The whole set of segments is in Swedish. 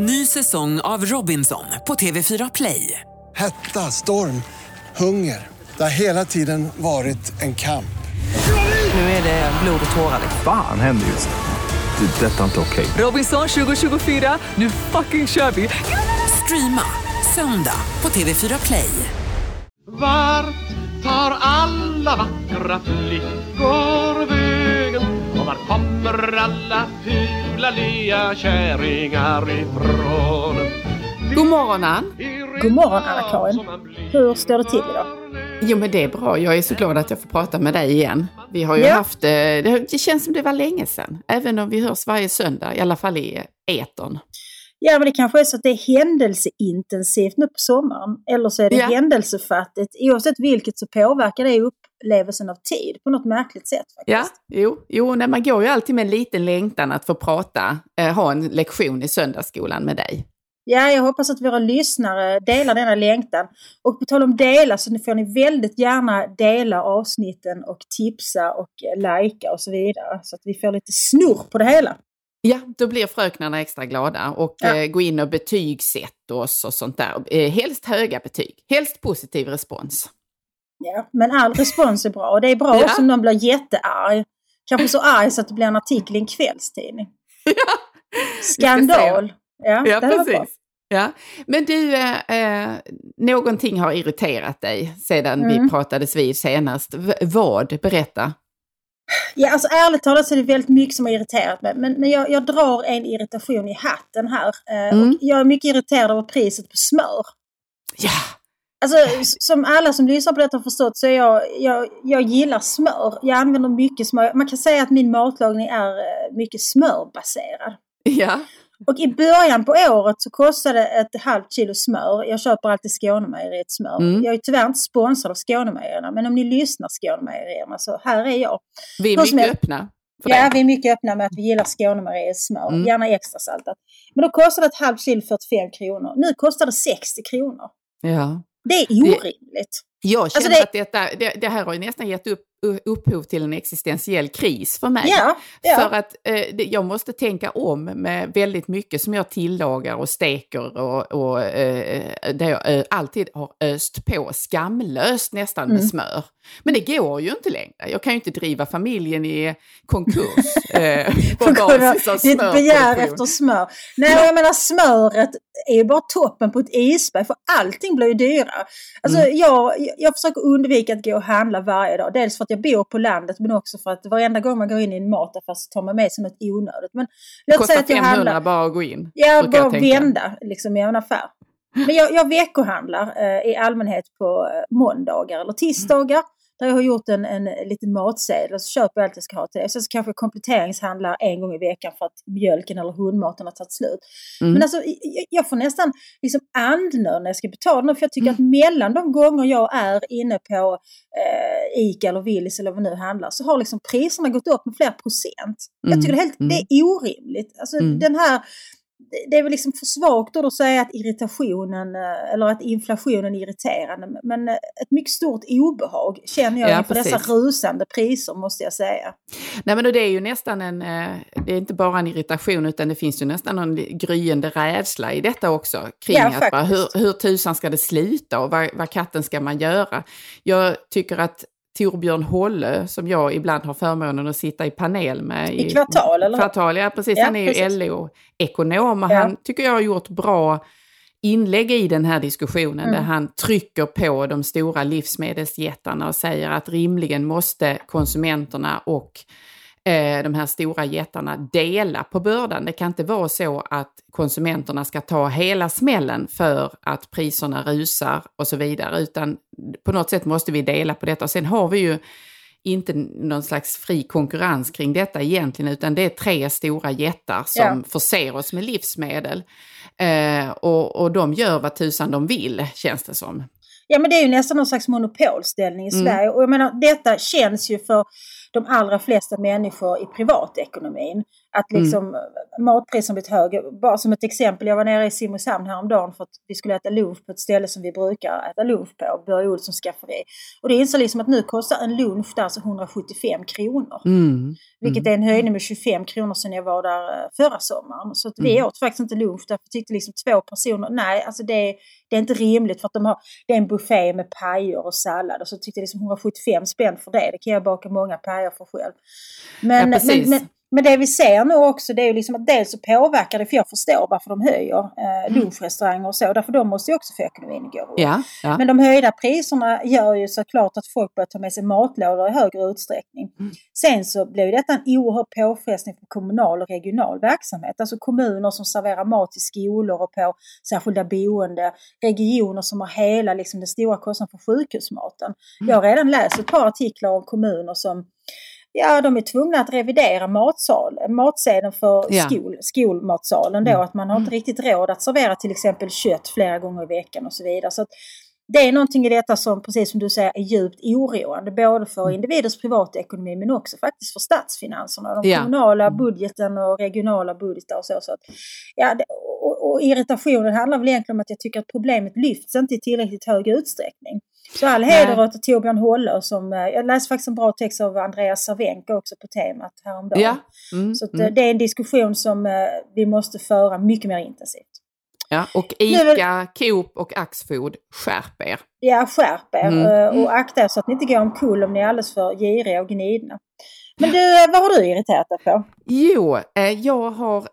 Ny säsong av Robinson på TV4 Play. Hetta, storm, hunger. Det har hela tiden varit en kamp. Nu är det blod och tårar. Fan händer just nu. Det. är Detta är inte okej. Robinson 2024, nu fucking kör vi! Streama söndag på TV4 Play. Vart tar alla vackra flickor vägen? Och var kommer alla fula lea kärringar ifrån? God morgon Ann. God morgon Anna-Karin. Hur står det till idag? Jo men det är bra, jag är så glad att jag får prata med dig igen. Vi har ju Ja. haft, eh, det, känns som det var länge sedan. Även om vi hörs varje söndag, i alla fall i etern. Ja, men det kanske är så att det är händelseintensivt nu på sommaren. Eller så är det Ja. händelsefattigt. Oavsett vilket så påverkar det upplevelsen av tid på något märkligt sätt Ja, faktiskt. jo, jo nej, man går ju alltid med en liten längtan att få prata, eh, ha en lektion i söndagsskolan med dig. Ja, jag hoppas att våra lyssnare delar denna längtan. Och på tal om dela så får ni väldigt gärna dela avsnitten och tipsa och eh, likea och så vidare. Så att vi får lite snurr på det hela. Ja, då blir fröknarna extra glada och Ja. eh, gå in och betygsätta oss och sånt där. Eh, helst höga betyg, helst positiv respons. Ja, men all respons är bra. Och det är bra Ja. också om någon blir jättearg. Kanske så arg så att det blir en artikel i en kvällstidning. Skandal! Ja, Ja, precis. Ja. Men du, eh, eh, någonting har irriterat dig sedan vi Mm. pratades vid senast. V- vad? Berätta. Ja, alltså ärligt talat så är det väldigt mycket som har irriterat mig. Men, men jag, jag drar en irritation i hatten här. Eh, Mm. och jag är mycket irriterad över priset på smör. Ja, Alltså som alla som lyssnar på detta har förstått så är jag, jag, jag gillar smör. Jag använder mycket smör. Man kan säga att min matlagning är eh, mycket smörbaserad. ja, Och i början på året så kostade ett halvt kilo smör. Jag köper alltid Skånemejeriet smör. Mm. Jag är tyvärr inte sponsrad av Skånemejerierna. Men om ni lyssnar Skånemejerierna så här är jag. vi är som mycket helst. öppna Ja, det. vi är mycket öppna med att vi gillar Skånemejeriets smör. Mm. Gärna extra saltat. Men då kostade ett halvt kilo 45 kronor. Nu kostar det 60 kronor. Ja. Det är orimligt. Jag känner Alltså det- att detta, det, det här har ju nästan gett upp, upphov till en existentiell kris för mig. Ja, ja. För att eh, jag måste tänka om med väldigt mycket som jag tillagar och steker och, och eh, där jag eh, alltid har öst på skamlöst nästan med Mm. smör. Men det går ju inte längre. Jag kan ju inte driva familjen i konkurs eh, på av basis av ditt begär efter smör. Nej, jag menar smöret är ju bara toppen på ett isberg för allting blir ju dyrare. Alltså Mm. jag, jag försöker undvika att gå och handla varje dag. Dels för att jag bor på landet men också för att varenda gång man går in i en mataffär så tar man med sig något onödigt. Men låt säga kostar att jag 500 handlar... bara att gå in. Brukar bara vända liksom, i en affär. Men jag, jag veckohandlar eh, i allmänhet på eh, måndagar eller tisdagar. Där jag har gjort en, en liten matsedel och så köper jag allt jag ska ha till det. Sen så kanske jag kompletteringshandlar en gång i veckan för att mjölken eller hundmaten har tagit slut. Mm. Men alltså jag, jag får nästan liksom andnöd när jag ska betala för jag tycker Mm. att mellan de gånger jag är inne på eh, Ica eller Willys eller vad nu handlar så har liksom priserna gått upp med flera procent. Jag Mm. tycker det är, helt, Mm. det är orimligt. Alltså Mm. den här det- är väl liksom för svagt då att säga att irritationen eh, eller att inflationen är irriterande. Men eh, ett mycket stort obehag känner jag Ja, inför dessa rusande priser måste jag säga. Nej men det är ju nästan en, eh, det är inte bara en irritation utan det finns ju nästan någon gryende rädsla i detta också. Kring Ja, att bara, hur, hur tusan ska det sluta och vad, vad katten ska man göra? Jag tycker att Torbjörn Hålle, som jag ibland har förmånen att sitta i panel med. I kvartal, eller? Kvartal, ja precis. Ja, han är ju. LO-ekonom och Ja. han tycker jag har gjort bra inlägg i den här diskussionen Mm. där han trycker på de stora livsmedelsjättarna och säger att rimligen måste konsumenterna och de här stora jättarna dela på bördan. Det kan inte vara så att konsumenterna ska ta hela smällen för att priserna rusar och så vidare, utan på något sätt måste vi dela på detta. Och sen har vi ju inte någon slags fri konkurrens kring detta egentligen, utan det är tre stora jättar som Ja. förser oss med livsmedel. Eh, och, och de gör vad tusan de vill, känns det som. Ja men det är ju nästan någon slags monopolställning i Mm. Sverige. Och jag menar detta känns ju för de allra flesta människor i privatekonomin att liksom matpriserna blivit högre. Bara som ett exempel, jag var nere i Simrishamn häromdagen för att vi skulle äta lunch på ett ställe som vi brukar äta lunch på, Börje Olssons skafferi. Och det insåg liksom att nu kostar en lunch där alltså 175 kronor. Mm. Vilket är en höjning med 25 kronor sedan jag var där eh, förra sommaren. Så vi åt faktiskt inte lunch därför tyckte liksom två personer, nej alltså det, det är inte rimligt för att de har, det är en buffé med pajer och sallad och så tyckte jag liksom 175 spänn för det, det kan jag baka många pajer för själv. Men, Ja, precis. men, men, men det vi ser nu också det är ju liksom att dels så påverkar det, för jag förstår varför de höjer eh, lunchrestauranger och så, därför de måste ju också få ekonomin att gå runt. Ja, ja. Men de höjda priserna gör ju såklart att folk börjar ta med sig matlådor i högre utsträckning. Mm. Sen så blir ju detta en oerhörd påfrestning på kommunal och regional verksamhet. Alltså kommuner som serverar mat till skolor och på särskilda boende. Regioner som har hela liksom, den stora kostnaden för sjukhusmaten. Mm. Jag har redan läst ett par artiklar om kommuner som Ja, de är tvungna att revidera matsal, matsedeln för Ja. skol, skolmatsalen då. Mm. Att man har inte riktigt råd att servera till exempel kött flera gånger i veckan och så vidare. Så det är någonting i detta som, precis som du säger, är djupt oroande. Både för Mm. individers privatekonomi men också faktiskt för statsfinanserna. De Ja. kommunala Mm. budgeten och regionala budgetar och så. så att, ja, det, och, och irritationen handlar väl egentligen om att jag tycker att problemet lyfts inte i tillräckligt hög utsträckning. Så all heder Nej. åt Torbjörn Hållö som, eh, jag läste faktiskt en bra text av Andreas Cervenka också på temat häromdagen. Ja. Mm, Så eh, mm. det är en diskussion som eh, vi måste föra mycket mer intensivt. ja. Och Nu ICA, Coop och Axfood, skärp er. Ja, skärp er Mm. och akta er så att ni inte går omkull om ni är alldeles för giriga och gnidna. Men du, vad har du irriterat dig på? Jo, jag har,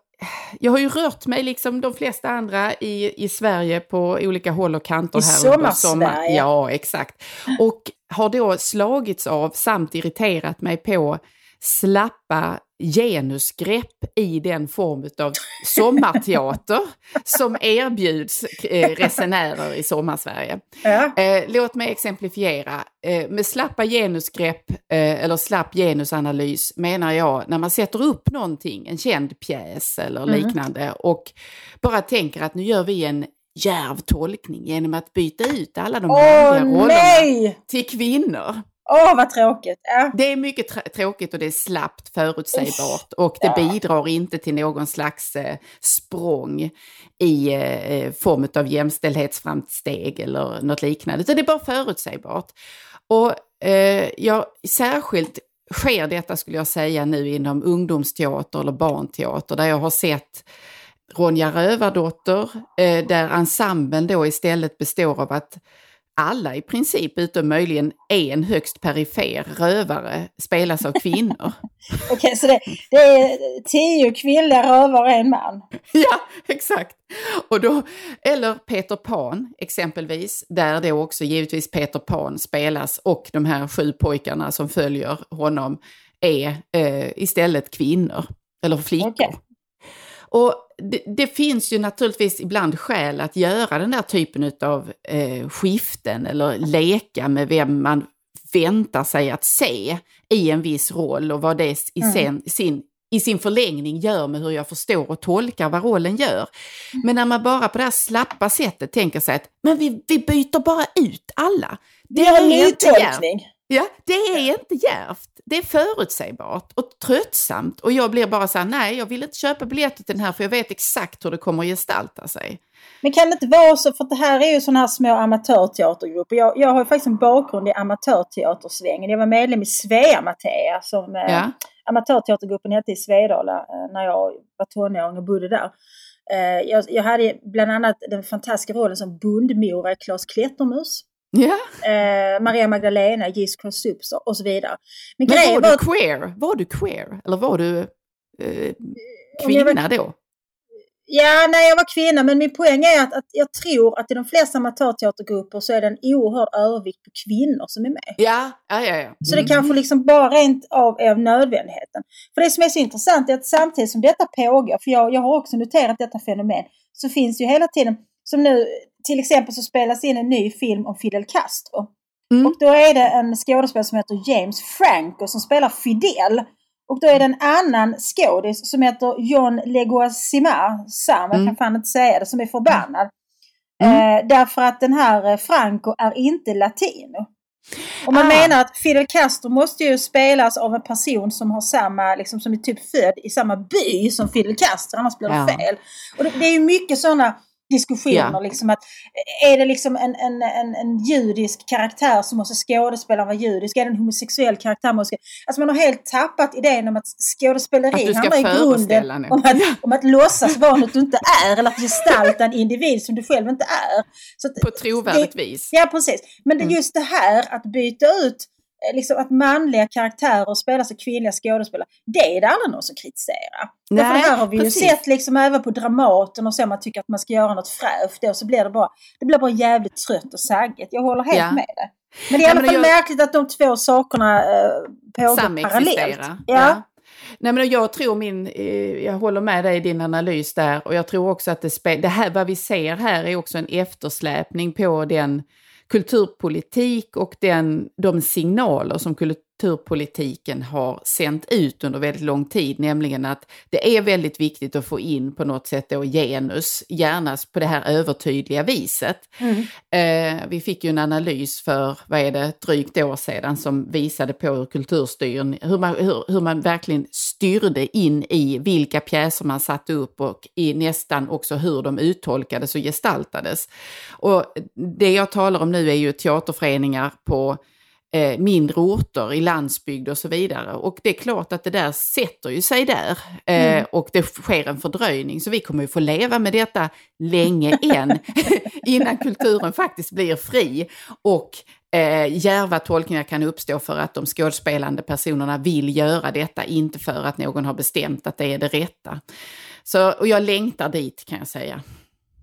jag har ju rört mig liksom de flesta andra i, i Sverige på olika håll och kanter I här under sommar. Ja, exakt. Och har då slagits av samt irriterat mig på slappa genusgrepp i den form av sommarteater som erbjuds eh, resenärer i sommarsverige. Ja. Eh, låt mig exemplifiera. Eh, med slappa genusgrepp eller slapp genusanalys menar jag när man sätter upp någonting, en känd pjäs eller Mm. liknande och bara tänker att nu gör vi en djärv tolkning genom att byta ut alla de manliga rollerna nej! till kvinnor. Åh vad tråkigt! Ja. Det är mycket tra- tråkigt och det är slappt förutsägbart och det Ja. bidrar inte till någon slags eh, språng i eh, form av jämställdhetsframsteg eller något liknande, utan det är bara förutsägbart. Och eh, ja, särskilt sker detta skulle jag säga nu inom ungdomsteater eller barnteater där jag har sett Ronja Rövardotter, eh, där ensemblen då istället består av att alla i princip, utom möjligen en högst perifer rövare, spelas av kvinnor. Okej, så det, det är tio kvinnliga rövare och en man. ja, exakt. Och då, eller Peter Pan exempelvis, där då också givetvis Peter Pan spelas och de här sju pojkarna som följer honom är eh, istället kvinnor, eller flickor. Okej. Och det, det finns ju naturligtvis ibland skäl att göra den där typen av eh, skiften eller leka med vem man väntar sig att se i en viss roll och vad det i, sen, sin, i sin förlängning gör med hur jag förstår och tolkar vad rollen gör. Men när man bara på det här slappa sättet tänker sig att men vi, vi byter bara ut alla. Det en är inte djärvt. nytolkning. Ja, det är inte djärvt. Det är förutsägbart och tröttsamt. Och jag blir bara så här, nej, jag vill inte köpa biljetter till den här för jag vet exakt hur det kommer att gestalta sig. Men kan det inte vara så, för det här är ju sådana här små amatörteatergrupper. Jag, jag har ju faktiskt en bakgrund i amatörteatersvängen. Jag var medlem i Svea Mattea som eh, Ja. amatörteatergruppen hette i Svedala eh, när jag var tonåring och bodde där. Eh, jag, jag hade bland annat den fantastiska rollen som bundmora i Klas Klättermus. Ja, Eh, Maria Magdalena, Jesus Christ och så vidare. Men, men var var du queer? Var du queer? Eller var du eh, Om jag var- kvinna då? Ja, nej jag var kvinna men min poäng är att, att jag tror att i de flesta amatörteatergrupper så är det en oerhörd övervikt på kvinnor som är med. Ja, ja, ja. ja. Så det Mm. kanske liksom bara rent av är av nödvändigheten. För det som är så intressant är att samtidigt som detta pågår, för jag, jag har också noterat detta fenomen, så finns ju hela tiden, som nu till exempel så spelas in en ny film om Fidel Castro. Mm. Och då är det en skådespelare som heter James Franco som spelar Fidel. Och då är det en annan skådis som heter John Leguizamo, Sam, jag Mm. kan fan inte säga det, som är förbannad. Mm. Eh, därför att den här eh, Franco är inte latino. Och man Ah. menar att Fidel Castro måste ju spelas av en person som har samma, liksom som är typ född i samma by som Fidel Castro, annars blir det Ja. fel. Och det, det är ju mycket sådana diskussioner, Ja. liksom att är det liksom en, en, en, en judisk karaktär som måste skådespelaren vara judisk? Är det en homosexuell karaktär? Måste, alltså man har helt tappat idén om att skådespeleri Att handlar i grunden nu. om att, om att låtsas vara något du inte är eller att gestalta en individ som du själv inte är. Så att, På trovärdigt det- vis. Ja, precis. Men det Mm. just det här att byta ut, eh, liksom att manliga karaktärer spelas av kvinnliga skådespelare, det är det aldrig någon som kritiserar. Därför Nej, det här har vi precis. ju sett liksom även på Dramaten och så, man tycker att man ska göra något fräscht då, så blir det bara, det blir bara jävligt trött och saggigt. Jag håller helt Ja. med dig. Men det är i Ja, alla fall jag- märkligt att de två sakerna eh, pågår parallellt. Samexistera. Ja. Nej, men jag tror min, eh, jag håller med dig i din analys där och jag tror också att det, det här, vad vi ser här är också en eftersläpning på den kulturpolitik och den, de signaler som kulturpolitiken har sänt ut under väldigt lång tid, nämligen att det är väldigt viktigt att få in på något sätt då genus, gärna på det här övertydliga viset. Eh, vi fick ju en analys för, vad är det, drygt år sedan som visade på hur kulturstyren, hur man, hur, hur man verkligen styrde in i vilka pjäser man satte upp och i nästan också hur de uttolkades och gestaltades. Och det jag talar om nu är ju teaterföreningar på eh, mindre orter i landsbygd och så vidare. Och det är klart att det där sätter ju sig där eh, och det sker en fördröjning. Så vi kommer ju få leva med detta länge än innan kulturen faktiskt blir fri och eh, djärva tolkningar kan uppstå för att de skådespelande personerna vill göra detta, inte för att någon har bestämt att det är det rätta. Så, och jag längtar dit kan jag säga.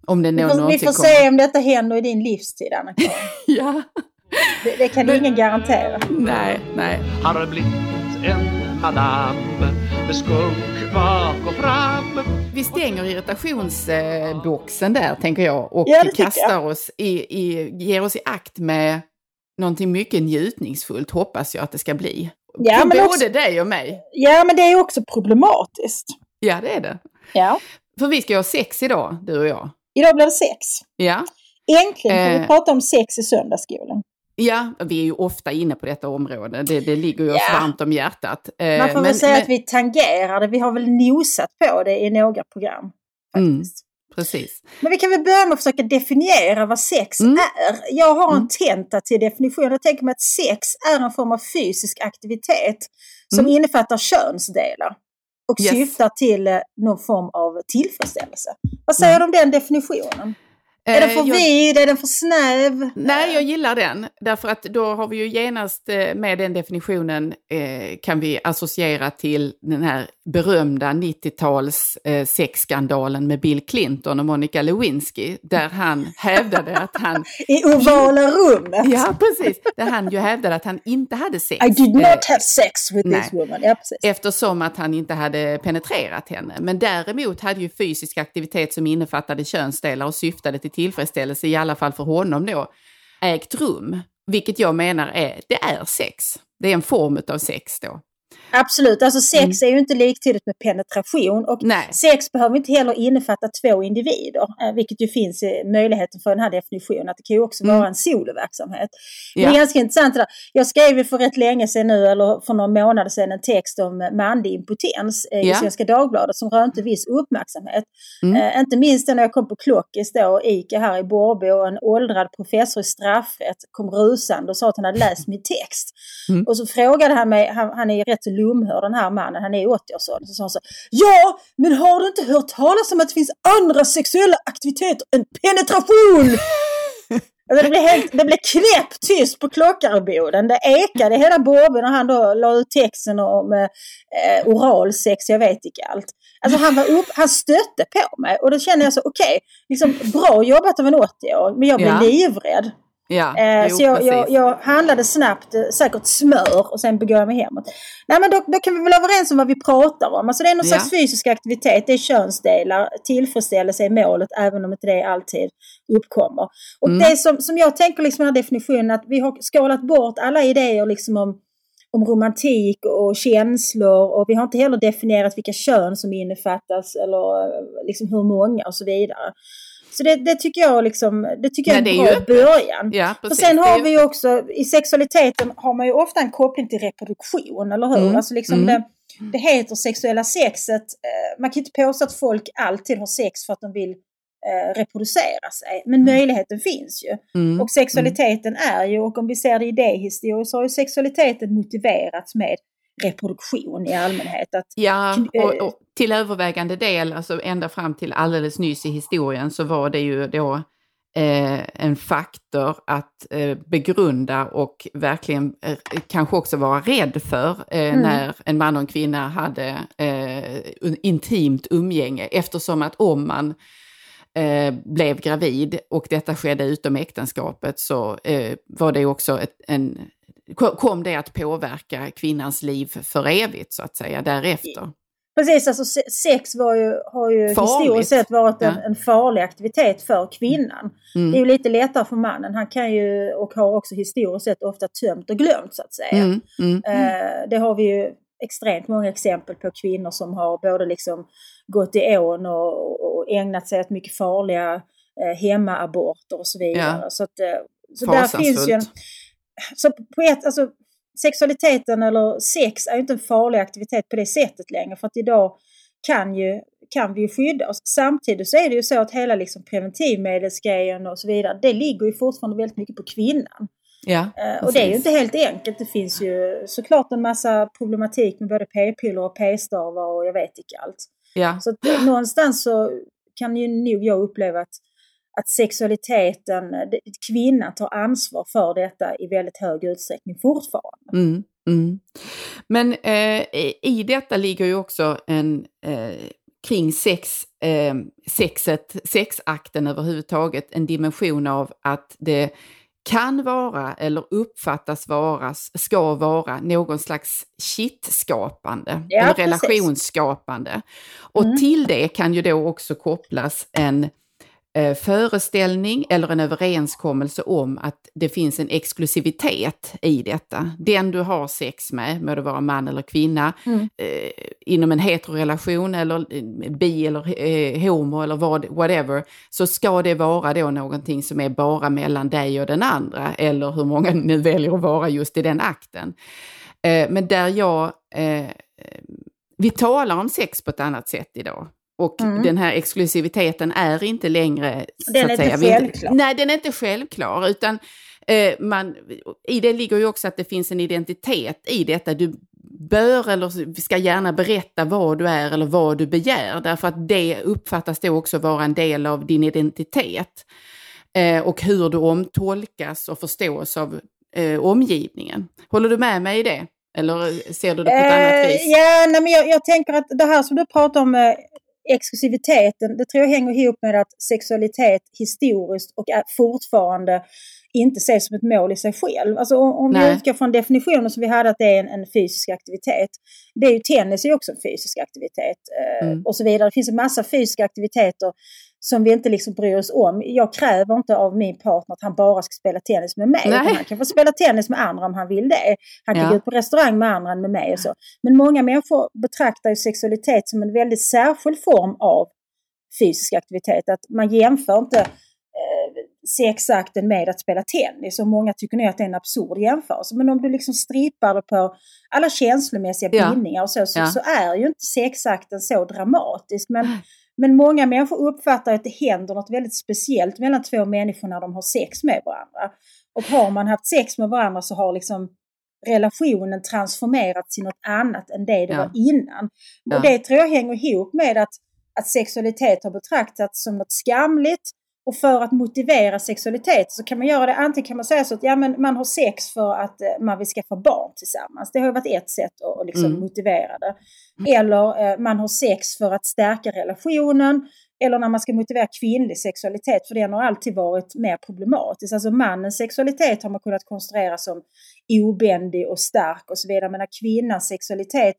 Om det Vi får, vi får se om detta händer i din livstid, Anna-Karin. Ja, Det, det kan ingen garantera. nej, nej. Har blivit en madam med skunk bak och fram Vi stänger irritationsboxen där, tänker jag, och Ja, kastar jag. oss i, i, ger oss i akt med någonting mycket njutningsfullt, hoppas jag att det ska bli. Ja, För men både också- dig och mig. Ja, men det är också problematiskt. Ja, det är det. Ja. För vi ska ha sex idag, du och jag. Idag blir det sex. Ja, Äntligen vi Eh. prata om sex i söndagsskolan. Ja vi är ju ofta inne på detta område. Det, det ligger ju oss Ja. varmt om hjärtat. Eh, Man får väl men- säga men- att vi tangerar det. Vi har väl nosat på det i några program. Mm. Faktiskt. Precis. Men vi kan väl börja med att försöka definiera vad sex Mm. är. Jag har en tentativ definition. Jag tänker mig att sex är en form av fysisk aktivitet som Mm. innefattar könsdelar och Yes. syftar till eh, någon form av tillfredsställelse. Vad säger du om den definitionen? Är den Eh, för jag- vid? Är den för snäv? Nej, jag gillar den. Därför att då har vi ju genast eh, med den definitionen eh, kan vi associera till den här berömda 90-tals eh, sexskandalen med Bill Clinton och Monica Lewinsky. Där han hävdade att han, I ovala rummet? ja precis, där han ju hävdade att han inte hade sex. I did not have sex with nej. this woman. Ja, precis. Eftersom att han inte hade penetrerat henne. Men däremot hade ju fysisk aktivitet som innefattade könsdelar och syftade till tillfredsställelse, i alla fall för honom då, ägt rum. Vilket jag menar är, det är sex. Det är en form av sex då. Absolut, alltså sex är ju inte liktydigt med penetration och Nej. sex behöver inte heller innefatta två individer, eh, vilket ju finns i möjligheten för den här definitionen, att det kan ju också Mm. vara en soloverksamhet. Ja. Det är ganska intressant det där. Jag skrev ju för rätt länge sedan nu, eller för några månader sedan, en text om manlig impotens eh, i Ja. Svenska Dagbladet som rönte viss uppmärksamhet. Mm. Eh, inte minst när jag kom på Klockis då, ICA här i Borrby och en åldrad professor i straffrätt kom rusande och sa att han hade läst min text. Mm. Och så frågade han mig, han, han är ju rätt så lumhörd den här mannen, han är i 80-årsåldern, så sa han så Ja, men har du inte hört talas om att det finns andra sexuella aktiviteter än penetration? Alltså det blev, helt, det blev knäpptyst på klockarboden. Det ekade i hela Borrby när han då la ut texten om eh, oralsex, jag vet inte allt. Alltså han, var upp, han stötte på mig och då kände jag så, okej, liksom, bra jobbat av en 80-åring, men jag blev Ja. livrädd. Ja, Eh, jo, så jag, jag, jag handlade snabbt, eh, säkert smör och sen begav jag mig hemåt. Nej men då, då kan vi väl vara överens om vad vi pratar om. Alltså det är någon Ja. slags fysisk aktivitet, det är könsdelar, tillfredsställelse är målet även om inte det alltid uppkommer. Och Mm. det som, som jag tänker liksom den här definitionen att vi har skalat bort alla idéer liksom om om romantik och känslor och vi har inte heller definierat vilka kön som innefattas eller eh, liksom hur många och så vidare. Så det, det tycker jag liksom, det tycker jag är en bra början. Ja, Och precis. sen har vi ju också, i sexualiteten har man ju ofta en koppling till reproduktion, eller hur? Mm, Alltså liksom mm. det, det heterosexuella sexet, eh, man kan inte påstå att folk alltid har sex för att de vill eh, reproducera sig. Men möjligheten finns ju. Mm, Och sexualiteten är ju, och om vi ser det idéhistoriskt, så har ju sexualiteten motiverats med reproduktion i allmänhet. Att, Ja, eh, och, och till övervägande del, alltså ända fram till alldeles nyss i historien, så var det ju då eh, en faktor att eh, begrunda och verkligen eh, kanske också vara rädd för eh, Mm. när en man och en kvinna hade eh, intimt umgänge. Eftersom att om man blev gravid och detta skedde utom äktenskapet så var det också ett, en, kom det att påverka kvinnans liv för evigt så att säga därefter. precis, alltså se- sex var ju, har ju Farligt. historiskt sett varit en, Ja. en farlig aktivitet för kvinnan. Mm. Det är ju lite lättare för mannen. Han kan ju, och har också historiskt sett ofta tömt och glömt så att säga. Mm, mm, Eh, det har vi ju extremt många exempel på kvinnor som har både liksom gått i ån och, och ägnat sig åt mycket farliga eh, hemmaaborter och så vidare. Ja. Så, att, eh, så där finns ju en... Så på ett, alltså, sexualiteten eller sex är ju inte en farlig aktivitet på det sättet längre för att idag kan, ju, kan vi ju skydda oss. Samtidigt så är det ju så att hela liksom preventivmedelsgrejen och så vidare, det ligger ju fortfarande väldigt mycket på kvinnan. Ja, Eh, Och det är ju precis. inte helt enkelt. Det finns ju såklart en massa problematik med både p-piller och p-stavar och jag vet inte allt. Ja, Så någonstans så kan ju nog jag uppleva att, att sexualiteten, eh, kvinnan tar ansvar för detta i väldigt hög utsträckning fortfarande. mm, mm. Men eh, i- detta ligger ju också en eh, kring sex, eh, sexet, sexakten överhuvudtaget, en dimension av att det kan vara eller uppfattas vara, ska vara någon slags kittskapande Ja, eller relationsskapande. Och Mm. till det kan ju då också kopplas en eh, föreställning eller en överenskommelse om att det finns en exklusivitet i detta. Den du har sex med, må det vara man eller kvinna, Mm. eh, inom en heterorelation eller eh, bi eller eh, homo eller vad, whatever, så ska det vara då någonting som är bara mellan dig och den andra, eller hur många nu väljer att vara just i den akten. Eh, men där jag, eh, vi talar om sex på ett annat sätt idag. Och Mm. den här exklusiviteten är inte längre... så Den att är inte säga, vi självklar. nej, den är inte självklar. Utan eh, man, i det ligger ju också att det finns en identitet i detta. Du bör eller ska gärna berätta vad du är eller vad du begär. Därför att det uppfattas då också vara en del av din identitet. Eh, och hur du omtolkas och förstås av eh, omgivningen. Håller du med mig i det? Eller ser du det på ett annat Eh, vis? Ja, nej, men jag, jag tänker att det här som du pratar om, eh, exklusiviteten, det tror jag hänger ihop med att sexualitet historiskt och är fortfarande inte ses som ett mål i sig själv. Alltså om, om vi Nej. utgår från definitionen som vi hade att det är en, en fysisk aktivitet. Det är ju tennis är ju också en fysisk aktivitet eh, Mm. och så vidare. Det finns en massa fysiska aktiviteter som vi inte liksom bryr oss om. Jag kräver inte av min partner att han bara ska spela tennis med mig. Han kan få spela tennis med andra om han vill det. Han kan Ja. gå ut på restaurang med andra än med mig och så. Men många människor betraktar ju sexualitet som en väldigt särskild form av fysisk aktivitet. Att man jämför inte eh, sexakten med att spela tennis. Och många tycker nog att det är en absurd jämförelse. Men om du liksom strippar det på alla känslomässiga Ja. bindningar och så, så, Ja. så är ju inte sexakten så dramatisk. Men, men många människor uppfattar att det händer något väldigt speciellt mellan två människor när de har sex med varandra. Och har man haft sex med varandra så har liksom relationen transformerats till något annat än det det Ja. var innan. Ja. Och det tror jag hänger ihop med att, att sexualitet har betraktats som något skamligt. Och för att motivera sexualitet så kan man göra det, antingen kan man säga så att ja, men man har sex för att eh, man vill skaffa barn tillsammans. Det har ju varit ett sätt att, liksom Mm. motivera det. Eller eh, man har sex för att stärka relationen. Eller när man ska motivera kvinnlig sexualitet, för den har alltid varit mer problematisk. Alltså mannens sexualitet har man kunnat konstruera som obändig och stark och så vidare. Men kvinnans sexualitet,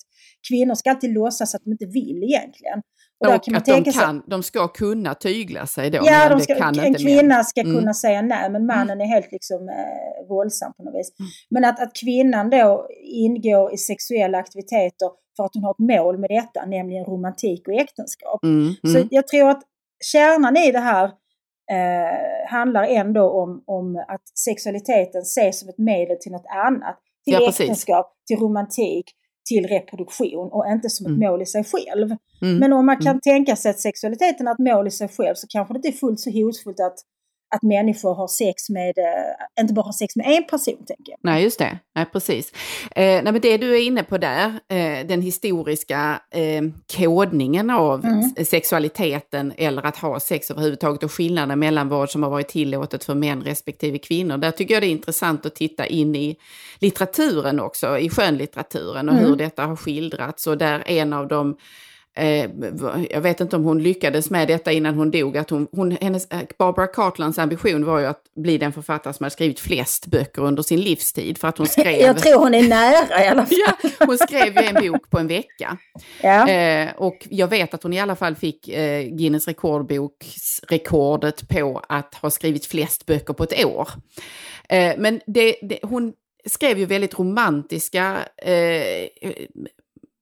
kvinnor ska alltid låtsas att de inte vill egentligen. Och Och kan att de, sig- kan, de ska kunna tygla sig då, Ja, de ska, kan en kvinna män. ska Mm. kunna säga nej, men mannen är helt liksom eh, våldsam på något vis. Men att, att kvinnan då ingår i sexuella aktiviteter för att hon har ett mål med detta, nämligen romantik och äktenskap. Mm, Så mm. jag tror att kärnan i det här eh, handlar ändå om, om att sexualiteten ses som ett medel till något annat. Till Ja, precis. äktenskap, till romantik, till reproduktion och inte som ett Mm. mål i sig själv. Mm. Men om man kan tänka sig att sexualiteten är ett mål i sig själv så kanske det inte är fullt så hotfullt att, att människor har sex med, eh, inte bara har sex med en person tänker jag. Nej, just det. Nej, precis. Eh, nej, men det du är inne på där, eh, den historiska eh, kodningen av Mm. sexualiteten eller att ha sex överhuvudtaget och skillnaden mellan vad som har varit tillåtet för män respektive kvinnor. Där tycker jag det är intressant att titta in i litteraturen också, i skönlitteraturen och Mm. hur detta har skildrats. Och där en av de Eh, jag vet inte om hon lyckades med detta innan hon dog. Att hon, hon, hennes, eh, Barbara Cartlands ambition var ju att bli den författare som hade skrivit flest böcker under sin livstid. För att hon skrev... Jag tror hon är nära i alla fall. Ja, hon skrev ju en bok på en vecka. Ja. Eh, och jag vet att hon i alla fall fick eh, Guinness rekordboksrekordet på att ha skrivit flest böcker på ett år. Eh, men det, det, hon skrev ju väldigt romantiska eh,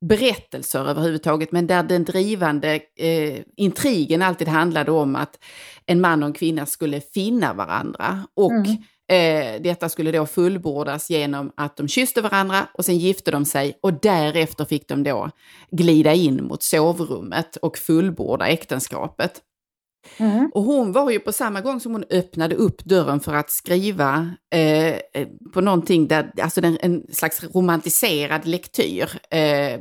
berättelser överhuvudtaget, men där den drivande eh, intrigen alltid handlade om att en man och en kvinna skulle finna varandra. Och Mm. eh, detta skulle då fullbordas genom att de kysste varandra och sen gifte de sig och därefter fick de då glida in mot sovrummet och fullborda äktenskapet. Mm. Och hon var ju på samma gång som hon öppnade upp dörren för att skriva eh, eh, på någonting där, alltså den, en slags romantiserad lektyr eh,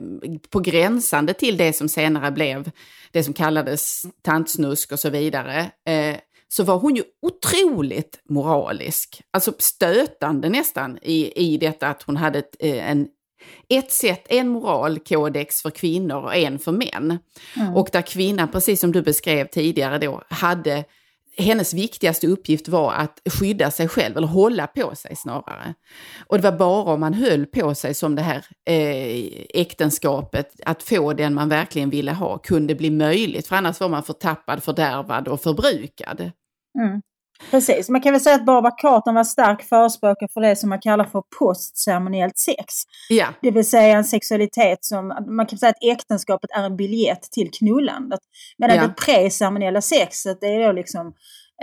på gränsande till det som senare blev det som kallades tantsnusk och så vidare. Eh, så var hon ju otroligt moralisk, alltså stötande nästan i, i detta att hon hade ett, eh, en, ett sätt, en moralkodex för kvinnor och en för män. Mm. Och där kvinnan, precis som du beskrev tidigare då, hade hennes viktigaste uppgift var att skydda sig själv, eller hålla på sig snarare. Och det var bara om man höll på sig som det här eh, äktenskapet, att få den man verkligen ville ha, kunde bli möjligt. För annars var man förtappad, fördärvad och förbrukad. Mm. Precis, man kan väl säga att Barbara Carton var stark förespråkare för det som man kallar för postceremoniellt sex. Ja, Det vill säga en sexualitet som, man kan säga att äktenskapet är en biljett till knullandet. Medan Ja. det preceremoniella sexet det är då liksom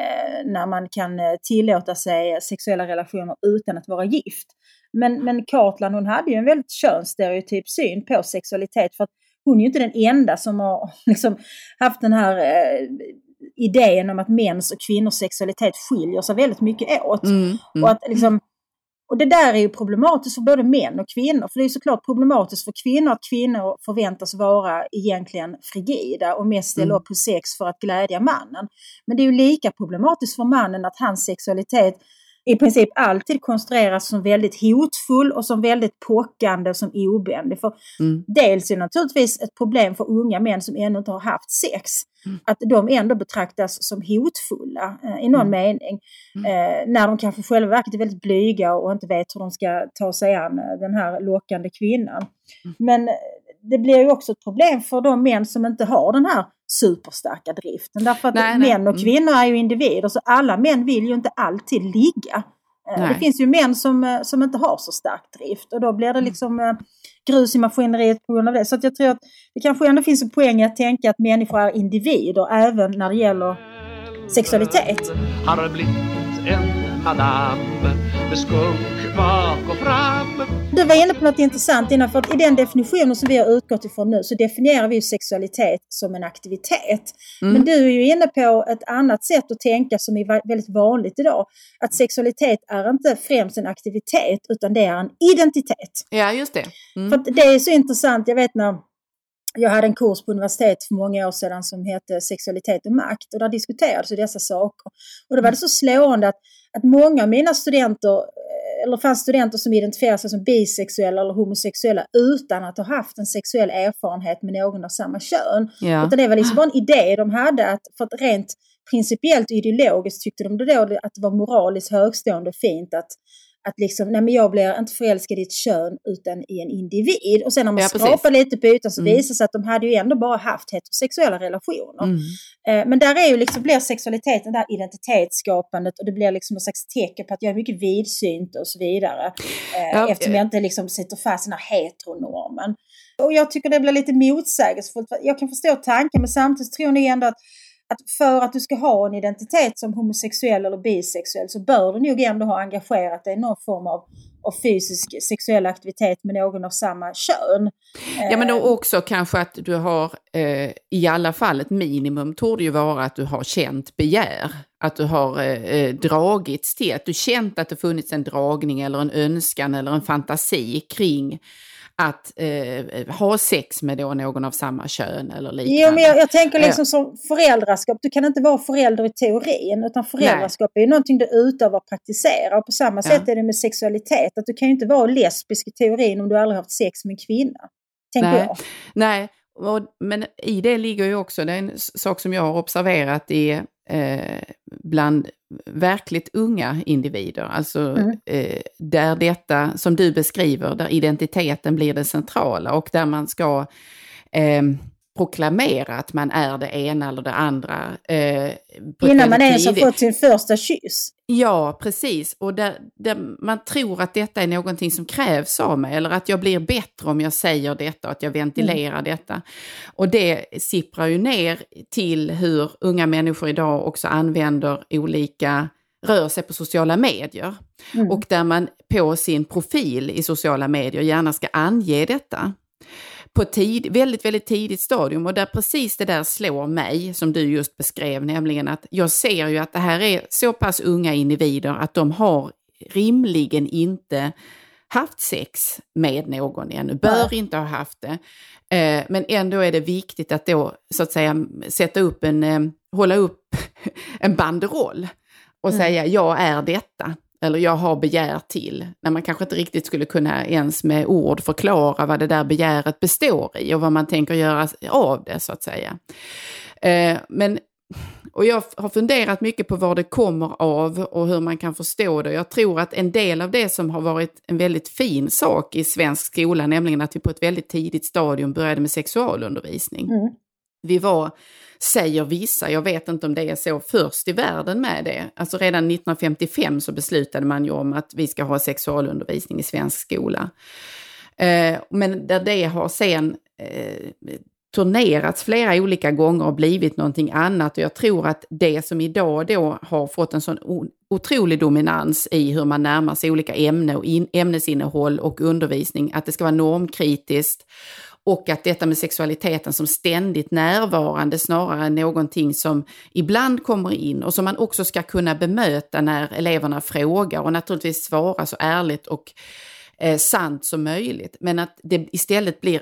eh, när man kan eh, tillåta sig sexuella relationer utan att vara gift. Men, men Cartland hon hade ju en väldigt könsstereotyp syn på sexualitet för att hon är ju inte den enda som har liksom, haft den här eh, idén om att mäns och kvinnors sexualitet skiljer sig väldigt mycket åt. mm, mm. Och, att liksom, och det där är ju problematiskt för både män och kvinnor. För det är ju såklart problematiskt för kvinnor att kvinnor förväntas vara egentligen frigida och mest ställa Mm. upp på sex för att glädja mannen. Men det är ju lika problematiskt för mannen att hans sexualitet i princip alltid konstrueras som väldigt hotfull och som väldigt pockande och som obändig. För Mm. dels är det naturligtvis ett problem för unga män som ännu inte har haft sex. Mm. Att de ändå betraktas som hotfulla eh, i någon Mm. mening. Eh, när de kanske själva verket är väldigt blyga och inte vet hur de ska ta sig an eh, den här lockande kvinnan. Mm. Men det blir ju också ett problem för de män som inte har den här superstarka driften. Därför att Nej, nej. män och Mm. kvinnor är ju individer så alla män vill ju inte alltid ligga. Eh, Nej. Det finns ju män som, eh, som inte har så stark drift och då blir Mm. det liksom eh, grus i maskineriet på grund av det. Så att jag tror att det kanske ändå finns en poäng i att tänka att människor är individer även när det gäller sexualitet. Har blivit en madam med skunk bak och fram Du var inne på något intressant innan, för att i den definitionen som vi har utgått ifrån nu så definierar vi sexualitet som en aktivitet. Mm. Men du är ju inne på ett annat sätt att tänka som är väldigt vanligt idag. Att sexualitet är inte främst en aktivitet utan det är en identitet. Ja, just det. Mm. För det är så intressant, jag vet när jag hade en kurs på universitet för många år sedan som hette Sexualitet och makt och där diskuterades dessa saker. Och då var det så slående att, att många av mina studenter, eller fanns studenter som identifierar sig som bisexuella eller homosexuella utan att ha haft en sexuell erfarenhet med någon av samma kön. Ja. Utan det var liksom bara en idé de hade, att, för att rent principiellt och ideologiskt tyckte de det då att det var moraliskt högstående och fint att, att liksom, nej men jag blir inte förälskad i ett kön utan i en individ. Och sen när man Ja, precis. skrapar lite på ytan så Mm. visar det sig att de hade ju ändå bara haft heterosexuella relationer. Mm. Eh, Men där är ju liksom, blir sexualiteten där identitetsskapandet och det blir liksom någon slags tecken på att jag är mycket vidsynt och så vidare. Eh, Ja, eftersom eh. jag inte liksom sitter fast i den här heteronormen. Och jag tycker det blir lite motsägelsefullt. Jag kan förstå tanken men samtidigt tror nog ändå att att för att du ska ha en identitet som homosexuell eller bisexuell så bör du nog ändå ha engagerat dig i någon form av, av fysisk sexuell aktivitet med någon av samma kön. Ja men då Eh, också kanske att du har, eh, i alla fall ett minimum torde ju vara att du har känt begär. Att du har eh, eh, dragits till, att du känt att det funnits en dragning eller en önskan eller en fantasi kring att eh, ha sex med då någon av samma kön eller liknande. Jo, men jag, jag tänker liksom som föräldraskap. Du kan inte vara förälder i teorin utan föräldraskap är ju någonting du utövar och praktiserar. Och på samma Ja. sätt är det med sexualitet. Att du kan ju inte vara lesbisk i teorin om du aldrig haft sex med en kvinna. Tänker Nej. jag. Nej, och, men i det ligger ju också, det är en sak som jag har observerat i, eh, bland verkligt unga individer, alltså Mm. eh, där detta, som du beskriver, där identiteten blir det centrala och där man ska eh, proklamera att man är det ena eller det andra. Eh, Innan man ens har fått sin första kyss. Ja, precis. Och där, där man tror att detta är någonting som krävs av mig, eller att jag blir bättre om jag säger detta att jag ventilerar detta. Och det sipprar ju ner till hur unga människor idag också använder olika, rör sig på sociala medier. Mm. Och där man på sin profil i sociala medier gärna ska ange detta på tid, väldigt, väldigt tidigt stadium och där precis det där slår mig som du just beskrev, nämligen att jag ser ju att det här är så pass unga individer att de har rimligen inte haft sex med någon ännu, bör inte ha haft det. Eh, men ändå är det viktigt att då så att säga sätta upp en, eh, hålla upp en banderoll och säga jag är detta. Eller jag har begär till, när man kanske inte riktigt skulle kunna ens med ord förklara vad det där begäret består i och vad man tänker göra av det så att säga. Eh, men, och jag har funderat mycket på var det kommer av och hur man kan förstå det. Jag tror att en del av det som har varit en väldigt fin sak i svensk skola, nämligen att vi på ett väldigt tidigt stadium började med sexualundervisning. Mm. Vi var, säger vissa, jag vet inte om det är så, först i världen med det. Alltså redan 1955 så beslutade man ju om att vi ska ha sexualundervisning i svensk skola. Eh, men där det har sen eh, turnerats flera olika gånger och blivit någonting annat. Och jag tror att det som idag då har fått en sån otrolig dominans i hur man närmar sig olika ämnen och in, ämnesinnehåll och undervisning, att det ska vara normkritiskt och att detta med sexualiteten som ständigt närvarande snarare än någonting som ibland kommer in och som man också ska kunna bemöta när eleverna frågar och naturligtvis svara så ärligt och eh, sant som möjligt. Men att det istället blir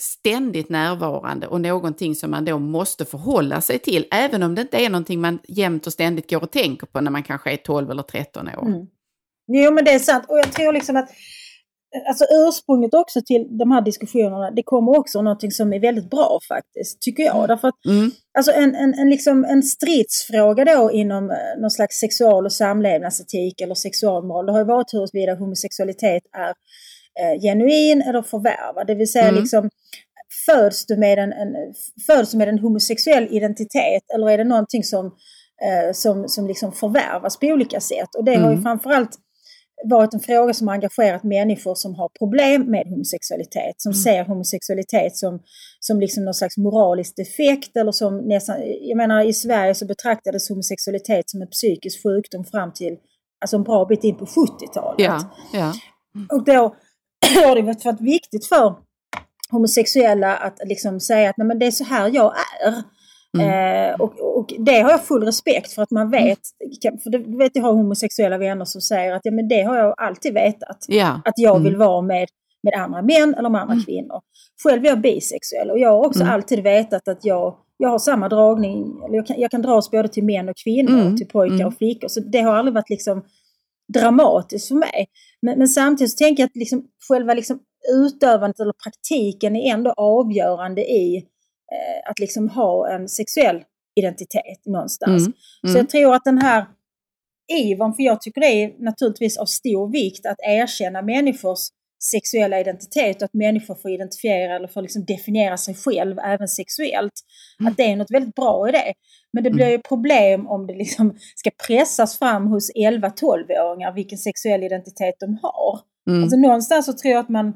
ständigt närvarande och någonting som man då måste förhålla sig till, även om det inte är någonting man jämt och ständigt går och tänker på när man kanske är 12 eller 13 år. Mm. Jo men det är sant och jag tror liksom att Alltså ursprunget också till de här diskussionerna, det kommer också någonting som är väldigt bra faktiskt, tycker jag. Därför att Mm. Alltså en, en, en, liksom en stridsfråga då inom eh, någon slags sexual och samlevnadsetik eller sexualmoral, det har ju varit huruvida homosexualitet är eh, genuin eller förvärvad. Det vill säga Mm. liksom föds du, med en, en, föds du med en homosexuell identitet eller är det någonting som, eh, som, som liksom förvärvas på olika sätt? Och det har ju Mm. framförallt varit en fråga som har engagerat människor som har problem med homosexualitet, som Mm. ser homosexualitet som, som liksom någon slags moralisk defekt eller som nästan, jag menar i Sverige så betraktades homosexualitet som en psykisk sjukdom fram till, alltså en bra bit in på 70-talet. Ja, ja. Och då har det varit, varit viktigt för homosexuella att liksom säga att Nej, men det är så här jag är. Mm. Eh, och, och det har jag full respekt för att man vet, för det, vet jag har homosexuella vänner som säger att ja, men det har jag alltid vetat. ja. Att jag vill Mm. vara med, med andra män eller med andra kvinnor. Själv är jag bisexuell och jag har också Mm. alltid vetat att jag, jag har samma dragning, eller jag kan, jag kan dras både till män och kvinnor, Mm. till pojkar Mm. och flickor. Så det har aldrig varit liksom dramatiskt för mig. Men, men samtidigt så tänker jag att liksom, själva liksom utövandet eller praktiken är ändå avgörande i eh, att liksom ha en sexuell identitet någonstans. Mm. Så Mm. jag tror att den här ivern, för jag tycker det är naturligtvis av stor vikt att erkänna människors sexuella identitet och att människor får identifiera eller får liksom definiera sig själv även sexuellt. Mm. Att det är något väldigt bra i det. Men det blir ju problem om det liksom ska pressas fram hos 11-12-åringar vilken sexuell identitet de har. Mm. Alltså någonstans så tror jag att man,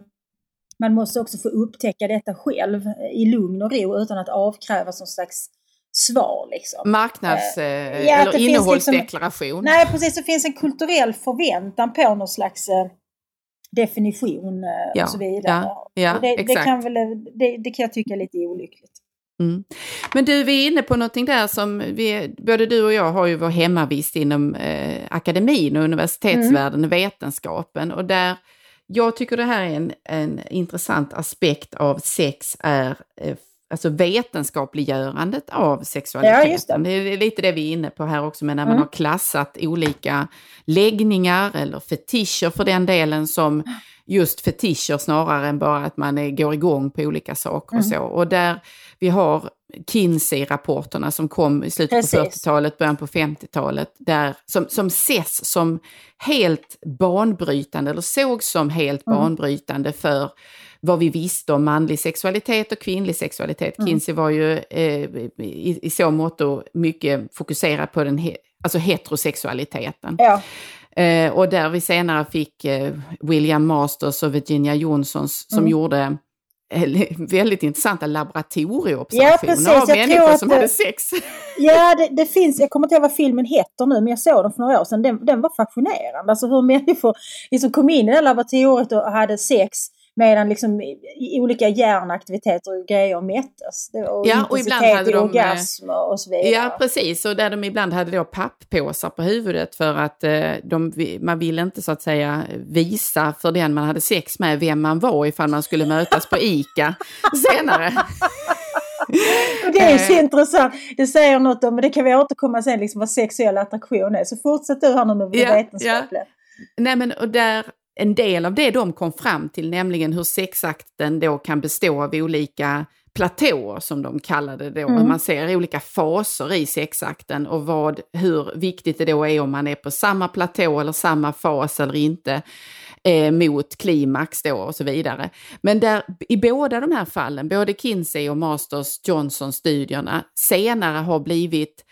man måste också få upptäcka detta själv i lugn och ro utan att avkräva som slags svar. Liksom. Marknads Eh, eh, ja, eller det finns innehållsdeklaration. Nej, precis. Det finns en kulturell förväntan på någon slags eh, definition eh, Ja, och så vidare. ja, ja, det, det, exakt. kan väl, det, det kan jag tycka är lite olyckligt. Mm. Men du, vi är inne på någonting där som vi, både du och jag har ju vår hemmavist inom eh, akademin och universitetsvärlden Mm. vetenskapen. Och där jag tycker det här är en, en intressant aspekt av sex är eh, alltså vetenskapliggörandet av sexualiteten. Ja, det. det är lite det vi är inne på här också, men när man Mm. har klassat olika läggningar eller fetischer för den delen som just fetischer snarare än bara att man är, går igång på olika saker och Mm. så. Och där vi har Kinsey-rapporterna som kom i slutet Precis. på 40-talet, början på 50-talet, där, som, som ses som helt banbrytande, eller sågs som helt Mm. banbrytande för vad vi visste om manlig sexualitet och kvinnlig sexualitet. Mm. Kinsey var ju eh, i, i så mått mycket fokuserad på den he, alltså heterosexualiteten. Ja, Eh, och där vi senare fick eh, William Masters och Virginia Johnsons som Mm. gjorde väldigt intressanta Ja, laboratorieobservationer precis. av Jag människor som det- hade sex. ja det, det finns, jag kommer inte ihåg vad filmen heter nu, men jag såg den för några år sedan. Den, den var fascinerande. Alltså hur människor liksom kom in i det laboratoriet och hade sex medan liksom i, olika hjärnaktiviteter och grejer mättes. Var Ja, och ibland hade de, eh, orgasm och så vidare. Ja, precis. Och där de ibland hade då papppåsar på huvudet för att eh, de, man ville inte så att säga visa för den man hade sex med vem man var ifall man skulle mötas på ICA senare. Och det är så Eh. intressant. Det säger något om, men det kan vi återkomma sen, liksom vad sexuell attraktion är. Så fortsätt du här nu med Ja, vetenskapliga. Nej men och där, en del av det de kom fram till, nämligen hur sexakten då kan bestå av olika platåer som de kallade det då. Mm. Man ser olika faser i sexakten och vad, hur viktigt det då är om man är på samma platå eller samma fas eller inte eh, mot klimax då och så vidare. Men där, i båda de här fallen, både Kinsey och Masters Johnson-studierna, senare har blivit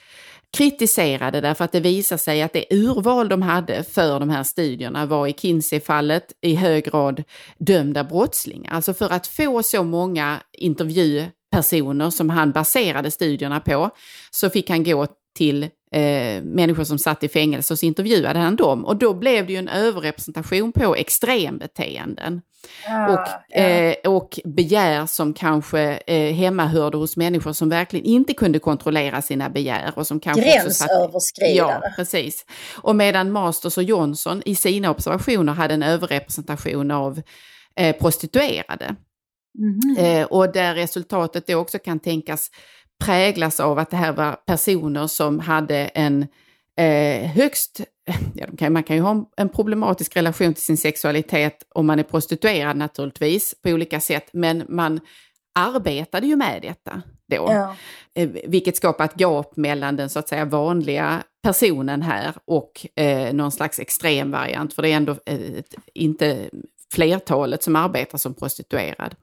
kritiserade därför att det visar sig att det urval de hade för de här studierna var i Kinsey-fallet i hög grad dömda brottslingar. Alltså för att få så många intervjupersoner som han baserade studierna på så fick han gå till eh, människor som satt i fängelse och så intervjuade han dem. Och då blev det ju en överrepresentation på extrembeteenden Ah, och, ja. eh, och begär som kanske eh, hemmahörde hos människor som verkligen inte kunde kontrollera sina begär. Och som kanske satt- Gränsöverskridare. Ja, precis. Och medan Masters och Johnson i sina observationer hade en överrepresentation av eh, prostituerade. Mhm. Eh, och där resultatet då också kan tänkas präglas av att det här var personer som hade en eh, högst, ja, kan, man kan ju ha en, problematisk relation till sin sexualitet om man är prostituerad naturligtvis på olika sätt, men man arbetade ju med detta då. Ja. Eh, vilket skapar ett gap mellan den så att säga vanliga personen här och eh, någon slags extremvariant, för det är ändå eh, inte flertalet som arbetar som prostituerad.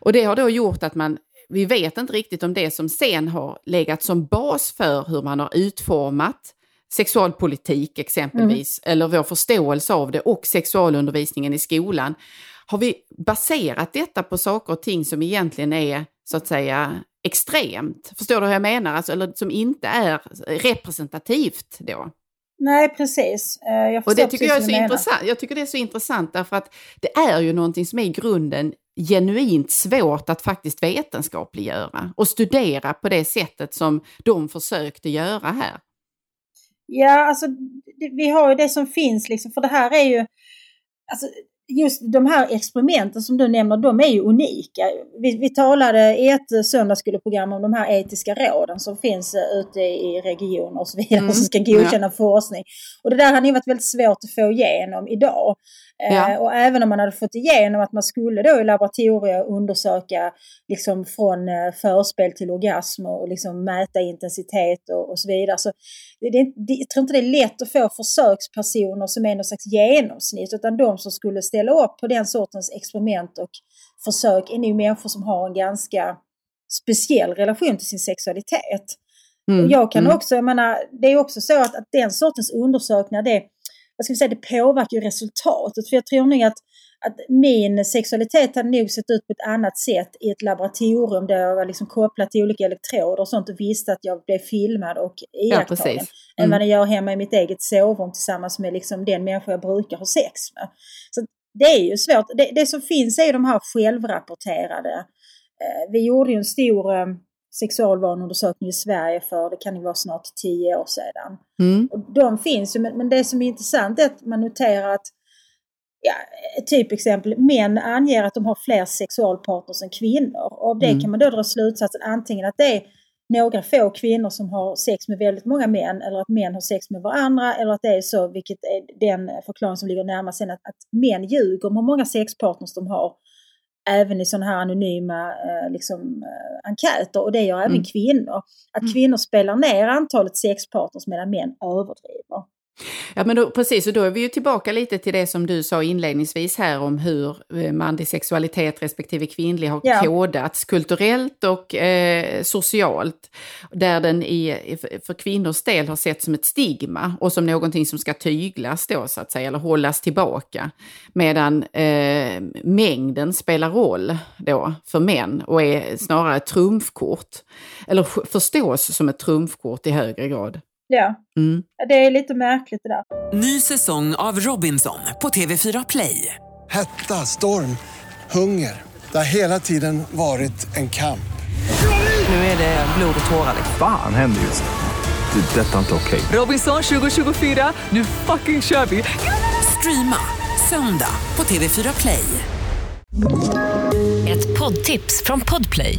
Och det har då gjort att man, vi vet inte riktigt om det som sen har legat som bas för hur man har utformat sexualpolitik exempelvis, eller vår förståelse av det och sexualundervisningen i skolan. Har vi baserat detta på saker och ting som egentligen är så att säga extremt? Förstår du hur jag menar? Alltså, eller som inte är representativt då? Nej, precis. Eh, Och det tycker jag är så intressant. Jag tycker det är så intressant därför att det är ju någonting som är i grunden genuint svårt att faktiskt vetenskapliggöra och studera på det sättet som de försökte göra här. Ja, alltså vi har ju det som finns liksom, för det här är ju, alltså just de här experimenten som du nämner, de är ju unika. Vi, vi talade i ett söndagsskoleprogram om de här etiska råden som finns eh, ute i regioner och så vidare Mm, som ska godkänna forskning. Och det där har nog varit väldigt svårt att få igenom idag. Ja. Eh, och även om man hade fått igenom att man skulle då i laboratorier undersöka liksom från eh, förspel till orgasm och liksom mäta intensitet och, och så vidare. Så det, det, jag tror inte det är lätt att få försökspersoner som är någon slags genomsnitt utan de som skulle ställa upp på den sortens experiment och försök är nog människor som har en ganska speciell relation till sin sexualitet. Mm, jag kan mm. också, jag menar, det är också så att, att den sortens undersökningar, det, ska vi säga, det påverkar ju resultatet. För jag tror nog att, att min sexualitet hade nog sett ut på ett annat sätt i ett laboratorium där jag var liksom kopplad till olika elektroder och sånt och visste att jag blev filmad och iakttagen. Ja, än vad mm. jag gör hemma i mitt eget sovrum tillsammans med liksom den människa jag brukar ha sex med. Så det är ju svårt. Det, det som finns är de här självrapporterade. Eh, vi gjorde ju en stor eh, sexualvaneundersökning i Sverige för, det kan ju vara snart tio år sedan. Mm. Och de finns ju, men, men det som är intressant är att man noterar att ja, typexempel, män anger att de har fler sexualpartners än kvinnor. Och av det mm. kan man då dra slutsatsen antingen att det är några få kvinnor som har sex med väldigt många män eller att män har sex med varandra eller att det är så, vilket är den förklaring som ligger närmast sen, att, att män ljuger om hur många sexpartners de har. Även i sådana här anonyma eh, liksom, eh, enkäter och det gör även mm. kvinnor. Att mm. kvinnor spelar ner antalet sexpartners medan män överdriver. Ja men då, precis, och då är vi ju tillbaka lite till det som du sa inledningsvis här om hur eh, manlig sexualitet respektive kvinnlig har ja. kodats kulturellt och eh, socialt. Där den i, för kvinnors del har sett som ett stigma och som någonting som ska tyglas då så att säga, eller hållas tillbaka. Medan eh, mängden spelar roll då för män och är snarare ett trumfkort. Eller förstås som ett trumfkort i högre grad. Ja. Mm. Det är lite märkligt det där. Ny säsong av Robinson på TV4 Play. Hetta, storm, hunger. Det har hela tiden varit en kamp. Nu är det blod och tårar. Fan händer just det. det detta är inte okej. Okay. Robinson 2024, nu fucking kör vi. Streama söndag på TV4 Play. Ett poddtips från Podplay.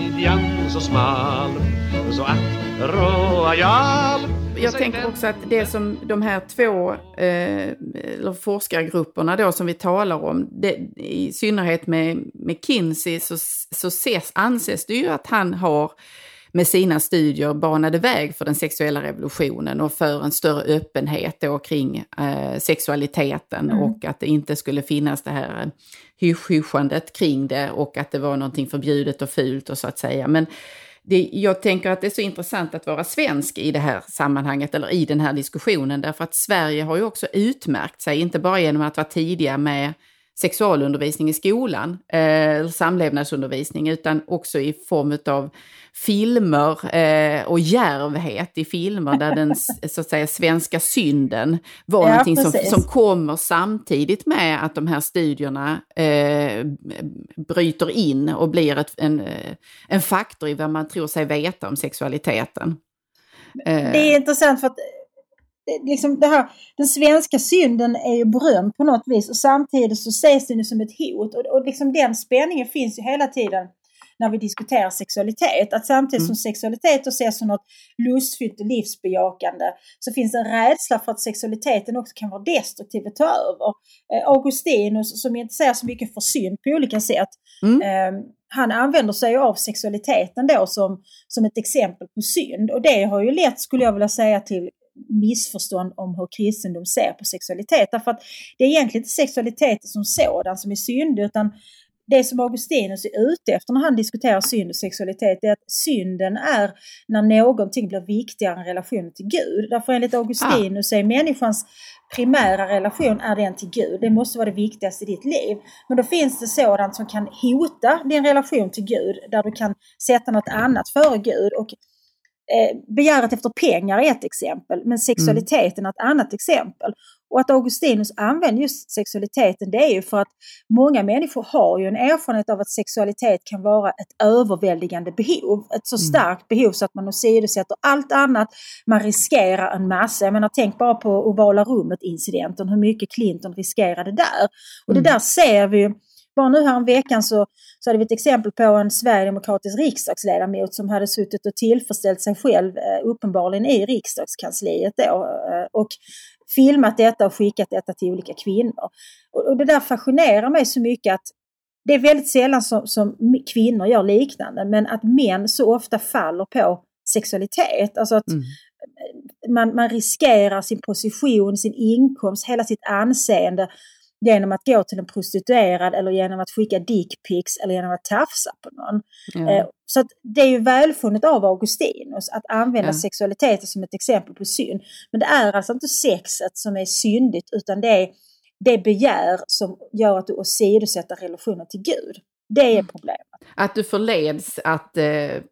Midjan så smal, så ack royal jag tänker också att det som de här två eh, forskargrupperna då som vi talar om, det, i synnerhet med McKinsey så, så ses, anses det ju att han har med sina studier banade väg för den sexuella revolutionen och för en större öppenhet då kring eh, sexualiteten mm. och att det inte skulle finnas det här hysch kring det och att det var någonting förbjudet och fult och så att säga. Men det, jag tänker att det är så intressant att vara svensk i det här sammanhanget eller i den här diskussionen därför att Sverige har ju också utmärkt sig, inte bara genom att vara tidiga med sexualundervisning i skolan, eh, samlevnadsundervisning, utan också i form av filmer eh, och järvhet i filmer där den så att säga svenska synden var ja, någonting som, som kommer samtidigt med att de här studierna eh, bryter in och blir ett, en, eh, en faktor i vad man tror sig veta om sexualiteten. Det är intressant för att liksom det här, den svenska synden är ju berömd på något vis och samtidigt så ses den ju som ett hot. Och, och liksom den spänningen finns ju hela tiden när vi diskuterar sexualitet. Att samtidigt som mm. sexualitet ses som något lustfyllt och livsbejakande så finns en rädsla för att sexualiteten också kan vara destruktiv och ta över. Eh, Augustinus, som inte säger så mycket för synd på olika sätt, mm. eh, han använder sig av sexualiteten då som, som ett exempel på synd. Och det har ju lett, skulle jag vilja säga, till missförstånd om hur kristendom ser på sexualitet. Därför att det är egentligen inte sexualiteten som sådan som är synd, utan det som Augustinus är ute efter när han diskuterar synd och sexualitet är att synden är när någonting blir viktigare än relationen till Gud. Därför enligt Augustinus är människans primära relation är den till Gud. Det måste vara det viktigaste i ditt liv. Men då finns det sådant som kan hota din relation till Gud, där du kan sätta något annat före Gud. Och Eh, begäret efter pengar är ett exempel, men sexualiteten är ett annat exempel. Och att Augustinus använder just sexualiteten det är ju för att många människor har ju en erfarenhet av att sexualitet kan vara ett överväldigande behov. Ett så mm. starkt behov så att man åsidosätter allt annat. Man riskerar en massa. Jag menar tänk bara på ovala rummet-incidenten, hur mycket Clinton riskerade där. Och det mm. där ser vi ju bara nu här en veckan så, så hade vi ett exempel på en sverigedemokratisk riksdagsledamot som hade suttit och tillfredsställt sig själv eh, uppenbarligen i riksdagskansliet då, eh, och filmat detta och skickat detta till olika kvinnor. Och, och det där fascinerar mig så mycket att det är väldigt sällan som, som kvinnor gör liknande, men att män så ofta faller på sexualitet. Alltså att mm. man, man riskerar sin position, sin inkomst, hela sitt anseende genom att gå till en prostituerad eller genom att skicka dickpics eller genom att tafsa på någon. Mm. Så det är ju välfunnet av Augustinus att använda mm. sexualiteten som ett exempel på synd. Men det är alltså inte sexet som är syndigt utan det är det begär som gör att du åsidosätter relationen till Gud. Det är mm. problemet. Att du förleds att eh,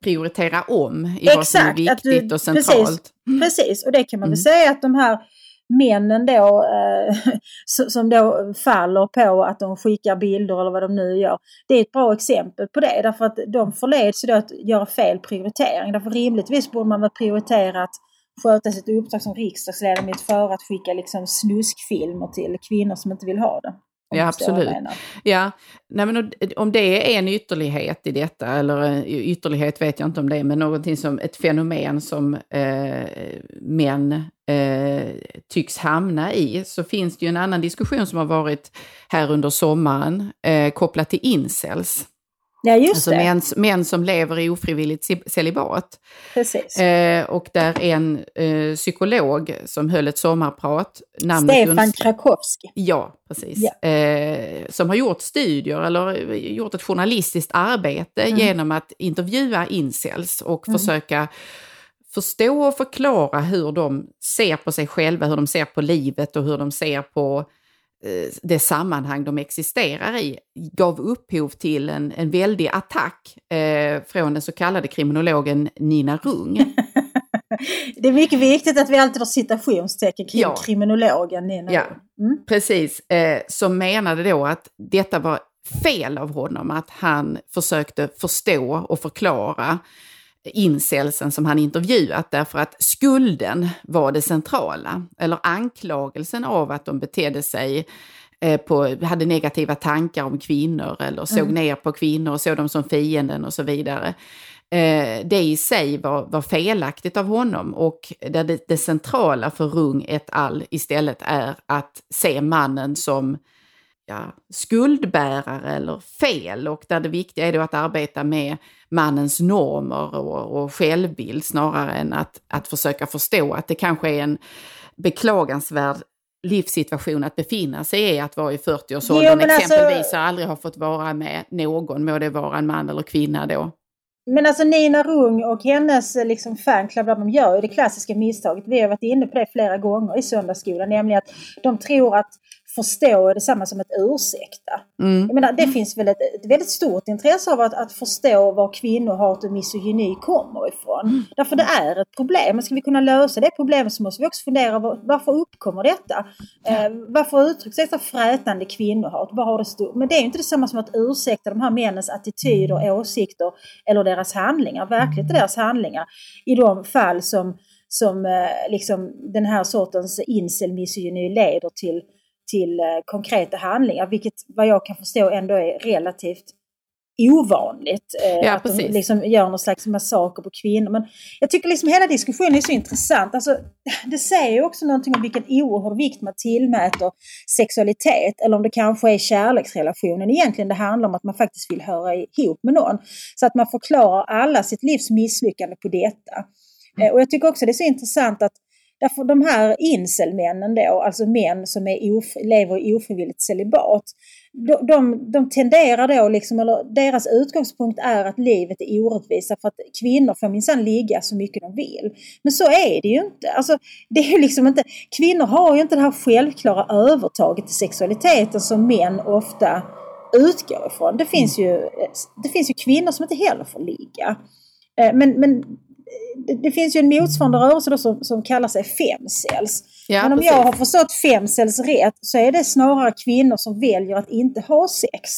prioritera om i Exakt, vad som är viktigt du, och centralt. Precis, mm. precis, och det kan man mm. väl säga att de här männen då eh, som då faller på att de skickar bilder eller vad de nu gör. Det är ett bra exempel på det därför att de förleds då att göra fel prioritering. Därför rimligtvis borde man väl prioritera att sköta sitt uppdrag som riksdagsledamot för att skicka liksom snuskfilmer till kvinnor som inte vill ha det. Ja, absolut. Ja, Nej, men om det är en ytterlighet i detta, eller eh, ytterlighet vet jag inte om det är, men någonting som ett fenomen som eh, män eh, tycks hamna i, så finns det ju en annan diskussion som har varit här under sommaren eh, kopplat till incels. Ja, just alltså det. Män, män som lever i ofrivilligt celibat. Precis. Eh, och där en eh, psykolog som höll ett sommarprat. Stefan Krakowski. Ja, precis. Ja. Eh, som har gjort studier eller gjort ett journalistiskt arbete mm. genom att intervjua incels och mm. försöka förstå och förklara hur de ser på sig själva, hur de ser på livet och hur de ser på Eh, det sammanhang de existerar i gav upphov till en, en väldig attack eh, från den så kallade kriminologen Nina Rung. det är mycket viktigt att vi alltid har citationstecken kring ja. kriminologen Nina ja, Rung. Mm. Precis, eh, som menade då att detta var fel av honom, att han försökte förstå och förklara incelsen som han intervjuat därför att skulden var det centrala. Eller anklagelsen av att de betedde sig eh, på, hade negativa tankar om kvinnor eller såg mm. ner på kvinnor och såg dem som fienden och så vidare. Eh, det i sig var, var felaktigt av honom och där det, det centrala för Rung et al istället är att se mannen som ja, skuldbärare eller fel och där det viktiga är då att arbeta med mannens normer och, och självbild snarare än att, att försöka förstå att det kanske är en beklagansvärd livssituation att befinna sig i, att vara i 40-årsåldern alltså- exempelvis alltså, och aldrig ha fått vara med någon, må det vara en man eller kvinna då. Men alltså Nina Rung och hennes liksom, fanclub, de gör ju det klassiska misstaget. Vi har varit inne på det flera gånger i söndagsskolan, nämligen att de tror att förstå är detsamma som att ursäkta. Mm. Jag menar, det finns väl ett, ett, väldigt stort intresse av att, att förstå var kvinnohat och misogyni kommer ifrån. Mm. Därför det är ett problem. Men ska vi kunna lösa det problemet så måste vi också fundera var, varför uppkommer detta? Eh, varför uttrycks detta frätande kvinnohat? Vad har det stort? Men det är ju inte detsamma som att ursäkta de här männens attityder, mm. åsikter eller deras handlingar. Verkligt deras handlingar i de fall som som eh, liksom den här sortens incel-misogyni leder till till eh, konkreta handlingar, vilket vad jag kan förstå ändå är relativt ovanligt. Eh, ja, att precis. de liksom gör någon slags massaker på kvinnor. Men jag tycker liksom hela diskussionen är så intressant. Alltså, det säger ju också någonting om vilken oerhörd vikt man tillmäter sexualitet. Eller om det kanske är kärleksrelationen egentligen det handlar om att man faktiskt vill höra ihop med någon. Så att man förklarar alla sitt livs misslyckande på detta. Mm. Och jag tycker också det är så intressant att Därför de här inselmännen då, alltså män som är ofri, lever i ofrivilligt celibat, de, de, de tenderar då, liksom, eller deras utgångspunkt är att livet är orättvisa för att kvinnor får minsann ligga så mycket de vill. Men så är det ju inte. Alltså, det är liksom inte. Kvinnor har ju inte det här självklara övertaget i sexualiteten som män ofta utgår ifrån. Det finns ju, det finns ju kvinnor som inte heller får ligga. Eh, men, men det finns ju en motsvarande rörelse som, som kallar sig femcells. Ja, Men om precis. jag har förstått femcells rätt så är det snarare kvinnor som väljer att inte ha sex.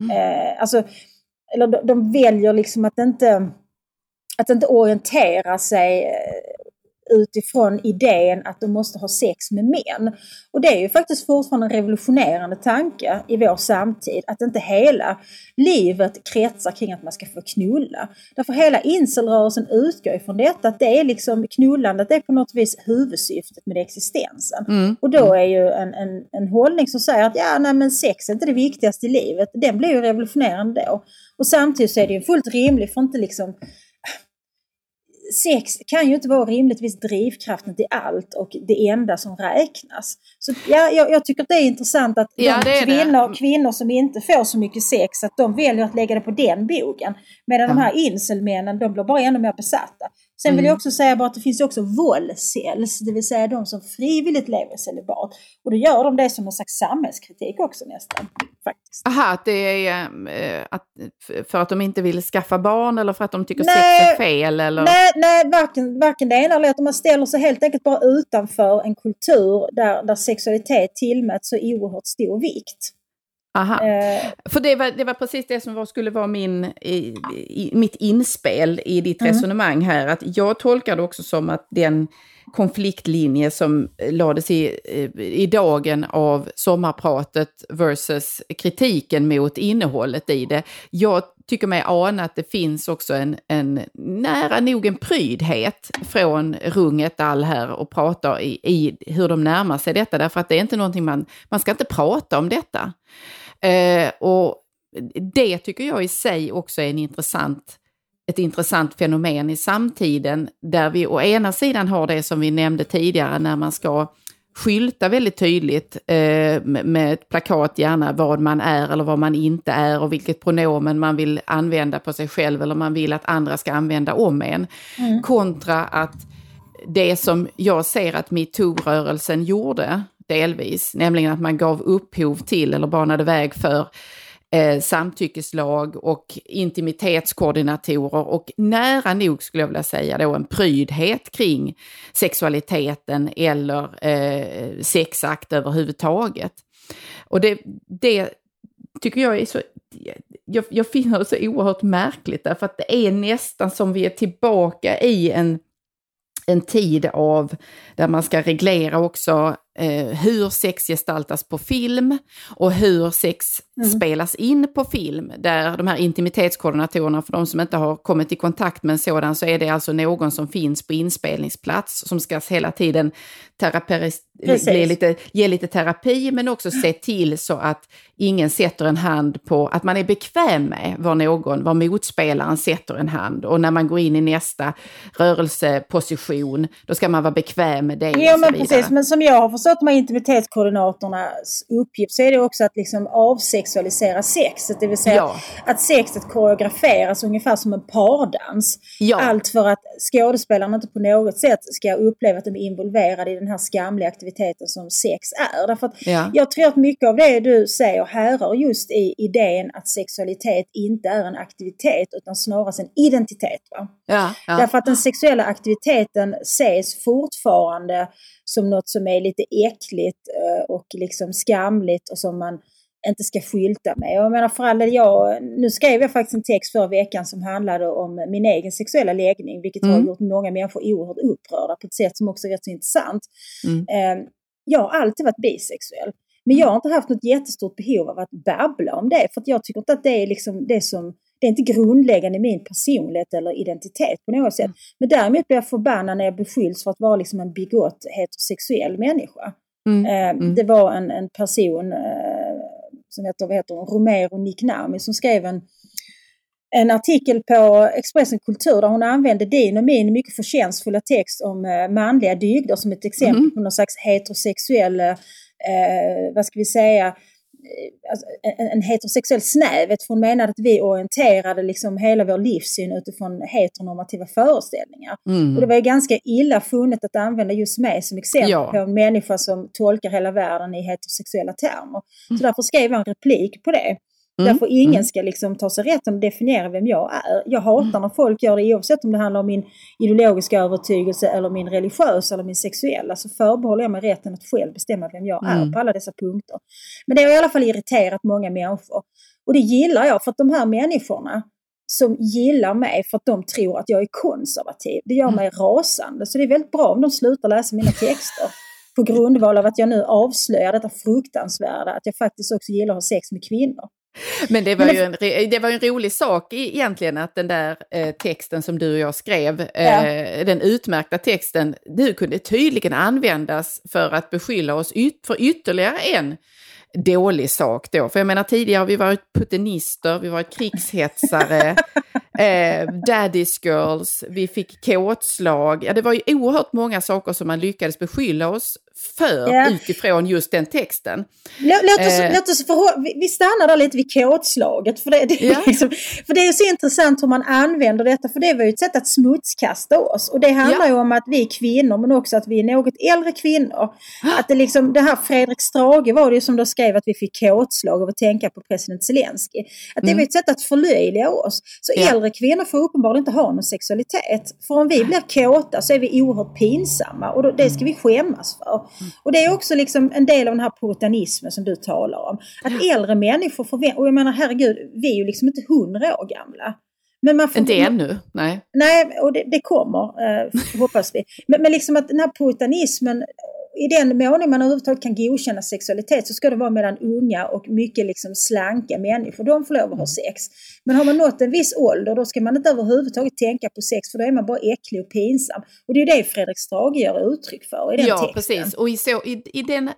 Mm. Eh, alltså, eller de, de, väljer liksom att inte, att inte orientera sig eh, utifrån idén att de måste ha sex med män. Och det är ju faktiskt fortfarande en revolutionerande tanke i vår samtid att inte hela livet kretsar kring att man ska få knulla. Därför hela incelrörelsen utgår ifrån detta, att det är liksom knullandet, det är på något vis huvudsyftet med existensen. Mm. Och då är ju en, en, en hållning som säger att ja, nej men sex är inte det viktigaste i livet, den blir ju revolutionerande då. Och samtidigt så är det ju fullt rimligt, för inte liksom sex kan ju inte vara rimligtvis drivkraften till allt och det enda som räknas. Så ja, jag, jag tycker att det är intressant att Ja, de det. kvinnor, kvinnor som inte får så mycket sex, att de väljer att lägga det på den bogen. Medan de Ja. här incelmännen, de blir bara ännu mer besatta. Sen vill Mm. jag också säga bara att det finns ju också våldsäls, det vill säga de som frivilligt lever i celibat. Och då gör de det som någon slags samhällskritik också nästan. Faktiskt. Aha, att det är eh, att, för att de inte vill skaffa barn eller för att de tycker Nej. sex är fel? Eller? Nej, nej varken, varken det ena eller att man ställer sig helt enkelt bara utanför en kultur där, där sexualitet tillmäts så oerhört stor vikt. Aha. Eh, För det var, det var precis det som var, skulle vara min, i, i, mitt inspel i ditt Mm. resonemang här. Att jag tolkar det också som att den konfliktlinje som eh, lades i, eh, i dagen av sommarpratet versus kritiken mot innehållet i det. Jag tycker mig ana att det finns också en, en nära nog en prydhet från runget all här och pratar i, i hur de närmar sig detta. Därför att det är inte någonting man, man ska inte prata om detta. Eh, och det tycker jag i sig också är en intressant, ett intressant fenomen i samtiden, där vi å ena sidan har det som vi nämnde tidigare, när man ska skylta väldigt tydligt eh, med ett plakat gärna vad man är eller vad man inte är och vilket pronomen man vill använda på sig själv eller man vill att andra ska använda om en. Mm. Kontra att det som jag ser att metoo-rörelsen gjorde delvis, nämligen att man gav upphov till eller banade väg för eh, samtyckeslag och intimitetskoordinatorer och nära nog skulle jag vilja säga då en prydhet kring sexualiteten eller eh, sexakt överhuvudtaget. Och det, det tycker jag är så, jag, jag finner det så oerhört märkligt därför att det är nästan som vi är tillbaka i en en tid av där man ska reglera också hur sex gestaltas på film och hur sex Mm. spelas in på film. Där de här intimitetskoordinatorerna, för de som inte har kommit i kontakt med en sådan, så är det alltså någon som finns på inspelningsplats som ska hela tiden bli lite, ge lite terapi men också se till så att ingen sätter en hand på, att man är bekväm med var någon, var motspelaren sätter en hand. Och när man går in i nästa rörelseposition, då ska man vara bekväm med det. Jo men precis, men som jag har förstått med intimitetskoordinatornas uppgift så är det också att liksom avsexualisera sexet. Det vill säga Ja. att sexet koreograferas ungefär som en pardans. Ja. Allt för att skådespelarna inte på något sätt ska uppleva att de är involverade i den här skamliga aktiviteten som sex är. Därför att Ja. jag tror att mycket av det du säger härrör just i idén att sexualitet inte är en aktivitet utan snarare en identitet. Ja, ja. Därför att den sexuella aktiviteten ses fortfarande som något som är lite äckligt eh, och liksom skamligt och som man inte ska skylta med. Jag menar för all del, jag, nu skrev jag faktiskt en text förra veckan som handlade om min egen sexuella läggning, vilket har Mm. gjort många människor oerhört upprörda på ett sätt som också är rätt så intressant. Mm. Eh, Jag har alltid varit bisexuell. Men jag har inte haft något jättestort behov av att babbla om det. För att jag tycker inte att det är liksom det som det är inte grundläggande i min personlighet eller identitet på något sätt. Men däremot blir jag förbannad när jag beskylls för att vara liksom en bigott heterosexuell människa. Mm. Eh, Mm. Det var en, en person eh, som heter, vad heter hon, Romero Nicknami som skrev en, en artikel på Expressen Kultur där hon använde din och min mycket förtjänstfulla text om eh, manliga dygder som ett exempel Mhm. på någon slags heterosexuell, eh, vad ska vi säga, en, en heterosexuell snävhet. För hon menade att vi orienterade liksom hela vår livssyn utifrån heteronormativa föreställningar. Mm. Och det var ju ganska illa funnet att använda just mig som exempel Ja. på en människa som tolkar hela världen i heterosexuella termer. Mm. Så därför skrev jag en replik på det. Mm. Därför ingen Mm. ska liksom ta sig rätten att definiera vem jag är. Jag hatar när folk gör det oavsett om det handlar om min ideologiska övertygelse eller min religiösa eller min sexuella. Så förbehåller jag mig rätten att själv bestämma vem jag är Mm. på alla dessa punkter. Men det har i alla fall irriterat många människor. Och det gillar jag för att de här människorna som gillar mig för att de tror att jag är konservativ. Det gör mig rasande. Så det är väldigt bra om de slutar läsa mina texter. På grundval av att jag nu avslöjar detta fruktansvärda, att jag faktiskt också gillar att ha sex med kvinnor. Men det var, ju en, det var en rolig sak egentligen att den där eh, texten som du och jag skrev, eh, den utmärkta texten, du kunde tydligen användas för att beskylla oss yt för ytterligare en dålig sak då. För jag menar tidigare har vi varit putinister, vi har varit krigshetsare, eh, daddy's girls, vi fick kåtslag. Ja, det var ju oerhört många saker som man lyckades beskylla oss för Ja. utifrån just den texten. Låt, låt oss, Eh. låt oss förhå- vi- vi stannar där lite vid kåtslaget. För det, det, Ja. liksom, för det är så intressant hur man använder detta. För det var ju ett sätt att smutskasta oss. Och det handlar Ja. ju om att vi är kvinnor men också att vi är något äldre kvinnor. Att det, liksom, det här Fredrik Strage var det ju som då skrev att vi fick kåtslag av att tänka på president Zelensky. Att det var ett sätt att förlöjliga oss. Så Mm. Äldre kvinnor får uppenbarligen inte ha någon sexualitet. För om vi blir kåta så är vi oerhört pinsamma och då, det ska vi skämmas för. Och det är också liksom en del av den här puritanismen som du talar om. Att äldre människor förväntar, och jag menar herregud, vi är ju liksom inte hundra år gamla. Men man får, Inte ännu, nej. Nej, och det, det kommer, eh, hoppas vi. Men, men liksom att den här puritanismen, i den mån man överhuvudtaget kan godkänna sexualitet så ska det vara mellan unga och mycket liksom slanka människor. De får lov att ha sex. Men har man nått en viss ålder då ska man inte överhuvudtaget tänka på sex för då är man bara äcklig och pinsam. Och det är ju det Fredrik Strage ger uttryck för i den Ja, texten. precis. Och i, så, i, i den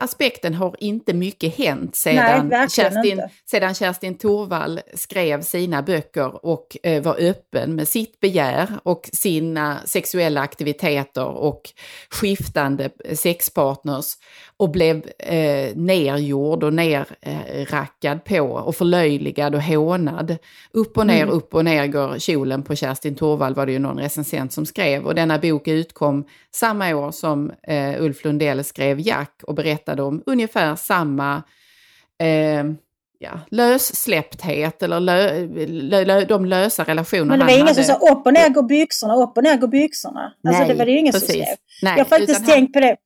aspekten har inte mycket hänt Nej, sedan, verkligen Kerstin, inte. sedan Kerstin Thorvall skrev sina böcker och eh, var öppen med sitt begär och sina sexuella aktiviteter och skiftande sexpartners och blev eh, nergjord och nerrackad på och förlöjligad och hånad. Upp och ner, Mm. upp och ner går kjolen på Kerstin Thorvall var det ju någon recensent som skrev och denna bok utkom samma år som eh, Ulf Lundell skrev Jack och berättade om ungefär samma eh, ja, lössläppthet eller lö, lö, lö, de lösa relationer Men det var ingen som hade. sa upp och ner går byxorna, upp och ner går byxorna. Alltså Nej, det var det ju ingen som precis. skrev. Nej, jag har faktiskt tänkt på det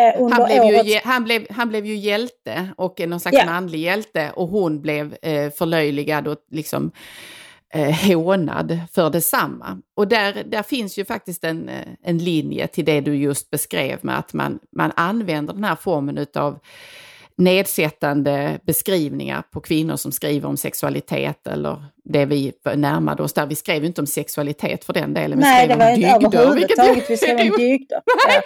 eh, under Han blev, ju, årets... ge- han, blev, han blev ju hjälte och någon slags Ja. manlig hjälte och hon blev eh, förlöjligad och liksom eh, hånad för detsamma. Och där, där finns ju faktiskt en, eh, en linje till det du just beskrev med att man, man använder den här formen utav nedsättande beskrivningar på kvinnor som skriver om sexualitet eller det vi närmade oss där. Vi skrev ju inte om sexualitet för den delen, vi Nej, skrev det var inte dygder. överhuvudtaget vi skrev om dygder. Ja.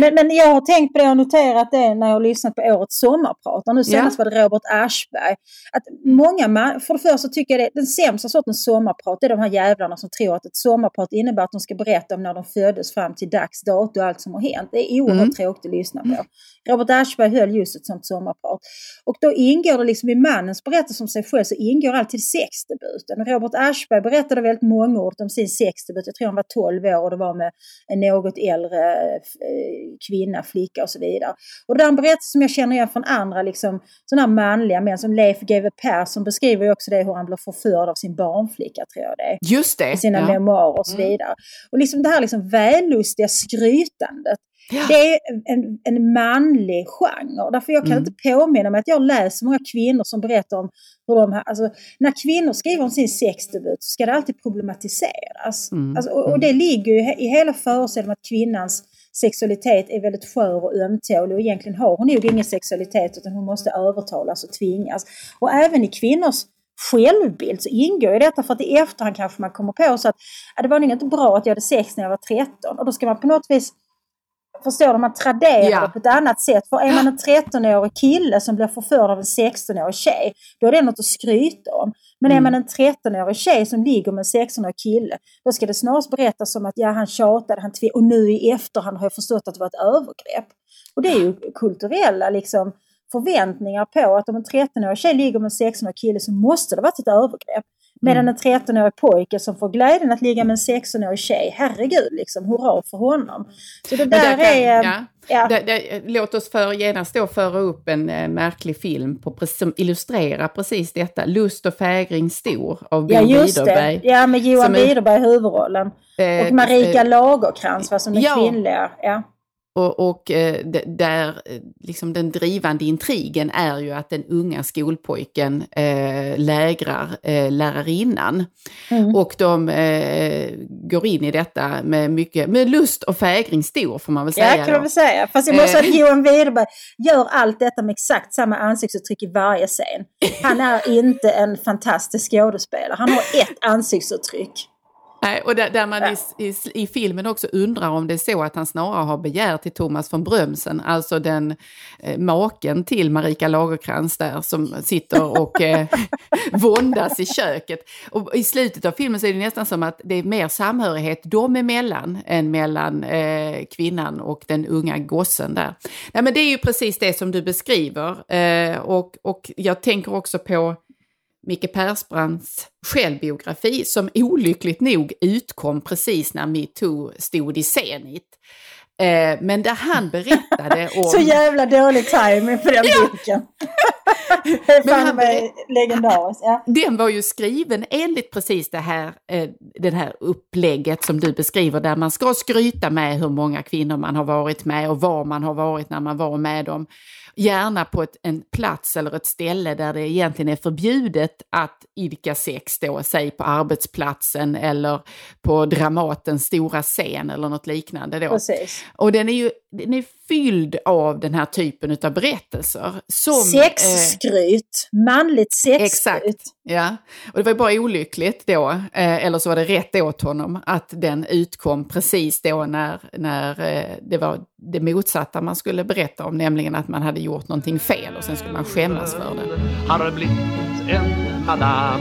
Men, men jag har tänkt på det och noterat det när jag har lyssnat på årets sommarprat. Och Nu senast var det Robert Aschberg. Att många, för det första tycker jag det, den sämsta sortens sommarprat det är de här jävlarna som tror att ett sommarprat innebär att de ska berätta om när de föddes fram till dags dato och allt som har hänt. Det är oerhört Mm. tråkigt att lyssna på. Robert Aschberg höll just ett sånt sommarprat. Och då ingår det liksom i mannens berättelse om sig själv så ingår alltid sexdebuten. Robert Aschberg berättade väldigt mångordigt om sin sexdebut. Jag tror han var 12 år och det var med en något äldre eh, kvinna, flicka och så vidare. Och det där är en berättelse som jag känner igen från andra liksom, sådana här manliga män som Leif GW Persson beskriver ju också det hur han blir förförd av sin barnflicka tror jag det är Just det. i sina ja. memoarer och så Mm. vidare. Och liksom det här liksom vällustiga skrytandet. Ja. Det är en, en manlig genre. Därför jag kan Mm. inte påminna mig att jag läser många kvinnor som berättar om hur de här, alltså när kvinnor skriver om sin sexdebut så ska det alltid problematiseras. Mm. Alltså, och, och det ligger ju i hela föreställningen att kvinnans sexualitet är väldigt skör och ömtålig och egentligen har hon nog ingen sexualitet utan hon måste övertalas och tvingas. Och även i kvinnors självbild så ingår ju detta för att i efterhand kanske man kommer på så att det var nog inte bra att jag hade sex när jag var 13 och då ska man på något vis Förstår du? Man traderar Ja. det på ett annat sätt. För är man en 13-årig kille som blir förförd av en 16-årig tjej, då är det något att skryta om. Men är Mm. man en 13-årig tjej som ligger med en 16-årig kille, då ska det snarast berättas som att ja, han tjatade, han och nu i efterhand har jag förstått att det var ett övergrepp. Och det är ju kulturella liksom, förväntningar på att om en 13-årig tjej ligger med en 16-årig kille så måste det varit ett övergrepp. Medan en 13-årig pojke som får glädjen att ligga med en 16-årig tjej, herregud, liksom, hurra för honom. Så det där, kan- är... ja. ja. Det, det, låt oss för, genast då föra upp en eh, märklig film på, som illustrerar precis detta. Lust och fägring stor av Bo Ja just det, Widerberg. ja med Johan Widerberg i huvudrollen. Eh, Och Marika eh, Lagercrantz var som den ja. kvinnliga. Ja. Och, och eh, där eh, liksom den drivande intrigen är ju att den unga skolpojken eh, lägrar eh, lärarinnan. Mm. Och de eh, går in i detta med mycket, med lust och fägring stor får man väl säga. Ja, kan man väl säga. Fast jag måste säga att Eh. Johan Widerberg gör allt detta med exakt samma ansiktsuttryck i varje scen. Han är inte en fantastisk skådespelare. Han har ett ansiktsuttryck. Nej, och där, där man i, i, i filmen också undrar om det är så att han snarare har begär till Thomas von Brömsen, alltså den eh, maken till Marika Lagerkrans där som sitter och eh, våndas i köket. Och i slutet av filmen så är det nästan som att det är mer samhörighet dem emellan än mellan eh, kvinnan och den unga gossen där. Nej, men det är ju precis det som du beskriver eh, och, och jag tänker också på Micke Persbrandts självbiografi som olyckligt nog utkom precis när metoo stod i zenit. Eh, men där han berättade om... Så jävla dålig timing på den boken. det är fan mig legendariskt. Ja. Den var ju skriven enligt precis det här, eh, det här upplägget som du beskriver där man ska skryta med hur många kvinnor man har varit med och var man har varit när man var med dem. Gärna på ett, en plats eller ett ställe där det egentligen är förbjudet att idka sex då, säg på arbetsplatsen eller på Dramatens stora scen eller något liknande då. Precis. Och den är ju den är fylld av den här typen av berättelser. Som, eh, Sexskryt. Manligt sexskryt. Exakt. Ja, och det var ju bara olyckligt då, eh, eller så var det rätt åt honom, att den utkom precis då när, när eh, det var det motsatta man skulle berätta om, nämligen att man hade gjort någonting fel och sen skulle man skämmas för det. Har blivit en madam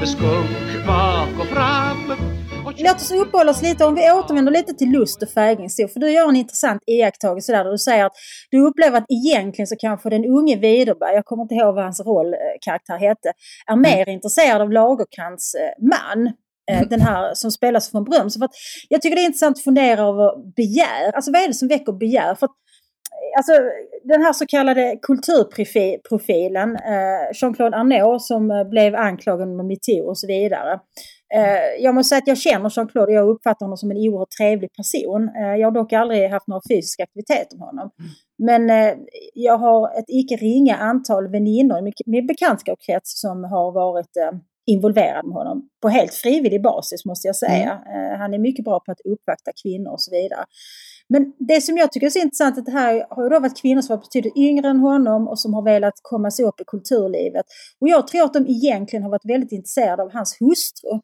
med skunk bak och fram Låt oss uppehålla oss lite, om vi återvänder lite till lust och fägringsstol. För du gör en intressant iakttagelse där, där du säger att du upplever att egentligen så kanske den unge Widerberg, jag kommer inte ihåg vad hans rollkaraktär hette, är mer intresserad av Lagerkrans eh, man. eh, Den här som spelas från Bröms. För att jag tycker det är intressant att fundera över begär. Alltså vad är det som väcker begär? För att, eh, Alltså den här så kallade kulturprofilen, eh, Jean-Claude Arnault som eh, blev anklagad under metoo och så vidare. Eh, jag måste säga att jag känner Jean-Claude och jag uppfattar honom som en oerhört trevlig person. Eh, jag har dock aldrig haft några fysiska aktiviteter med honom. Men eh, jag har ett icke ringa antal väninnor i min- bekantskapskrets som har varit involverad med honom på helt frivillig basis måste jag säga. Eh, han är mycket bra på att uppvakta kvinnor och så vidare. Men det som jag tycker är så intressant är att det här har ju då varit kvinnor som varit betydligt yngre än honom och som har velat komma sig upp i kulturlivet. Och jag tror att de egentligen har varit väldigt intresserade av hans hustru,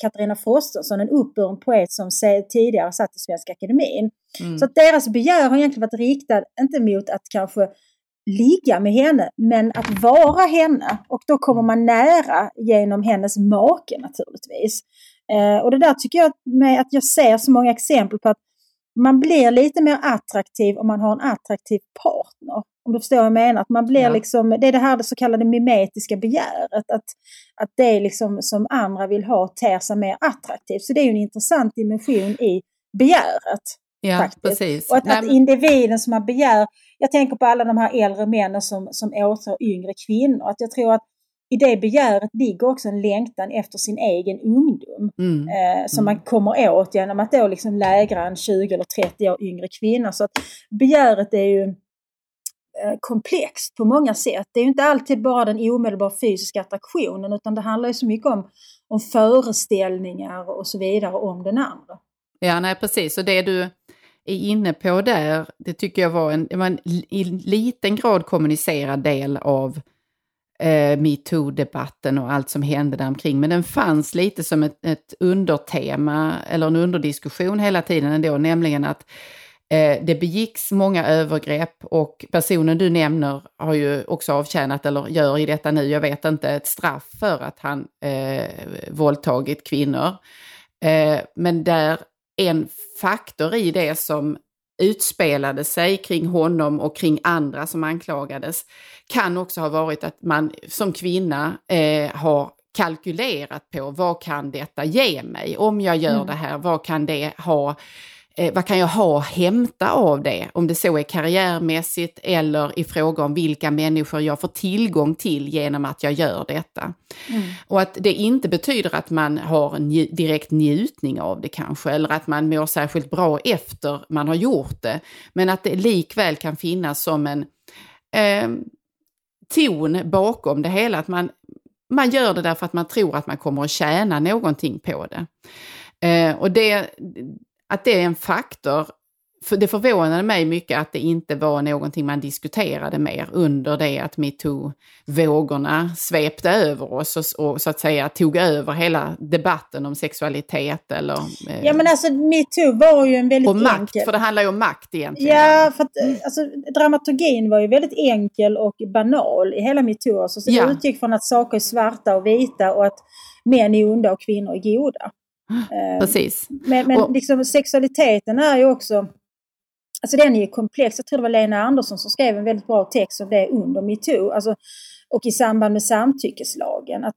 Katarina Frostenson, en uppburen poet som tidigare satt i Svenska Akademin. Mm. Så att deras begär har egentligen varit riktad, inte mot att kanske ligga med henne, men att vara henne. Och då kommer man nära genom hennes make naturligtvis. Eh, och det där tycker jag med att jag ser så många exempel på att man blir lite mer attraktiv om man har en attraktiv partner. Om du förstår vad jag menar. Att man blir Ja. liksom, det är det här det så kallade mimetiska begäret. Att, att det liksom som andra vill ha ter sig mer attraktivt. Så det är ju en intressant dimension i begäret. Ja, faktiskt. precis. Och att, Nej, att individen som man begär, jag tänker på alla de här äldre männen som, som åtar yngre kvinnor. Att jag tror att i det begäret ligger också en längtan efter sin egen ungdom. Mm. Eh, som man kommer åt genom att då liksom lägra en 20 eller 30 år yngre kvinna. Så att begäret är ju Eh, komplext på många sätt. Det är ju inte alltid bara den omedelbara fysiska attraktionen utan det handlar ju så mycket om, om föreställningar och så vidare om den andra. Ja, nej precis. Och det du är inne på där, det tycker jag var en, det var en i liten grad kommunicerad del av eh, metoo-debatten och allt som hände där omkring. Men den fanns lite som ett, ett undertema eller en underdiskussion hela tiden ändå, nämligen att eh, det begicks många övergrepp och personen du nämner har ju också avtjänat, eller gör i detta nu, jag vet inte, ett straff för att han eh, våldtagit kvinnor. Eh, men där en faktor i det som utspelade sig kring honom och kring andra som anklagades kan också ha varit att man som kvinna eh, har kalkylerat på vad kan detta ge mig? Om jag gör Mm. det här, vad kan det ha eh, vad kan jag ha hämta av det? Om det så är karriärmässigt eller i fråga om vilka människor jag får tillgång till genom att jag gör detta. Mm. Och att det inte betyder att man har en nj direkt njutning av det kanske, eller att man mår särskilt bra efter man har gjort det. Men att det likväl kan finnas som en eh, ton bakom det hela, att man, man gör det därför att man tror att man kommer att tjäna någonting på det. Eh, och det, att det är en faktor för det förvånade mig mycket att det inte var någonting man diskuterade mer under det att metoo-vågorna svepte över oss och, och, så att säga tog över hela debatten om sexualitet eller... Eh, ja men alltså metoo var ju en väldigt och makt, enkel... för det handlar ju om makt egentligen. Ja, för att alltså, dramaturgin var ju väldigt enkel och banal i hela metoo. Alltså, så ja. det utgick från att saker är svarta och vita och att män är onda och kvinnor är goda. Precis. Men, men och, liksom, sexualiteten är ju också Alltså den är ju komplex. Jag tror det var Lena Andersson som skrev en väldigt bra text om det under metoo. Alltså, och i samband med samtyckeslagen. Att,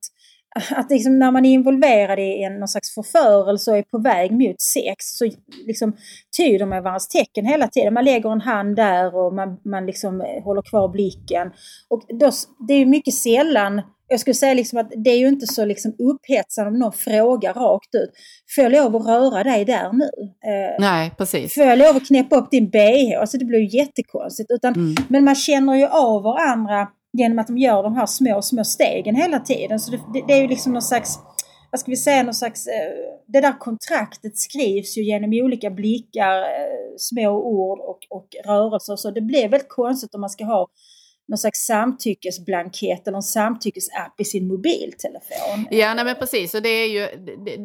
att liksom när man är involverad i en, någon slags förförelse och är på väg mot sex så liksom tyder man varandras tecken hela tiden. Man lägger en hand där och man, man liksom håller kvar blicken. Och då, det är mycket sällan jag skulle säga liksom att det är ju inte så liksom upphetsande om någon frågar rakt ut. Får jag lov att röra dig där nu? Eh, Nej, precis. Får jag lov att knäppa upp din bh? Alltså det blir ju jättekonstigt. Utan, mm. Men man känner ju av varandra genom att de gör de här små, små stegen hela tiden. Så det, det, det är ju liksom någon slags, vad ska vi säga, någon slags, eh, det där kontraktet skrivs ju genom olika blickar, eh, små ord och, och rörelser. Så det blir väldigt konstigt om man ska ha någon slags samtyckesblankett eller en samtyckesapp i sin mobiltelefon. Ja, nej, men precis. Och det är ju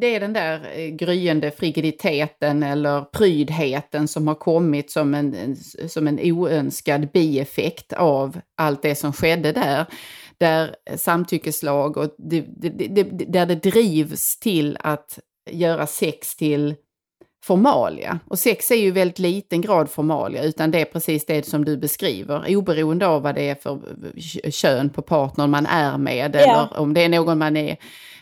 det är den där eh, gryende frigiditeten eller prydheten som har kommit som en, som en oönskad bieffekt av allt det som skedde där. Där samtyckeslag och det, det, det, där det drivs till att göra sex till formalia. Och sex är ju väldigt liten grad formalia, utan det är precis det som du beskriver, oberoende av vad det är för kön på partnern man är med, ja. eller om det är någon man är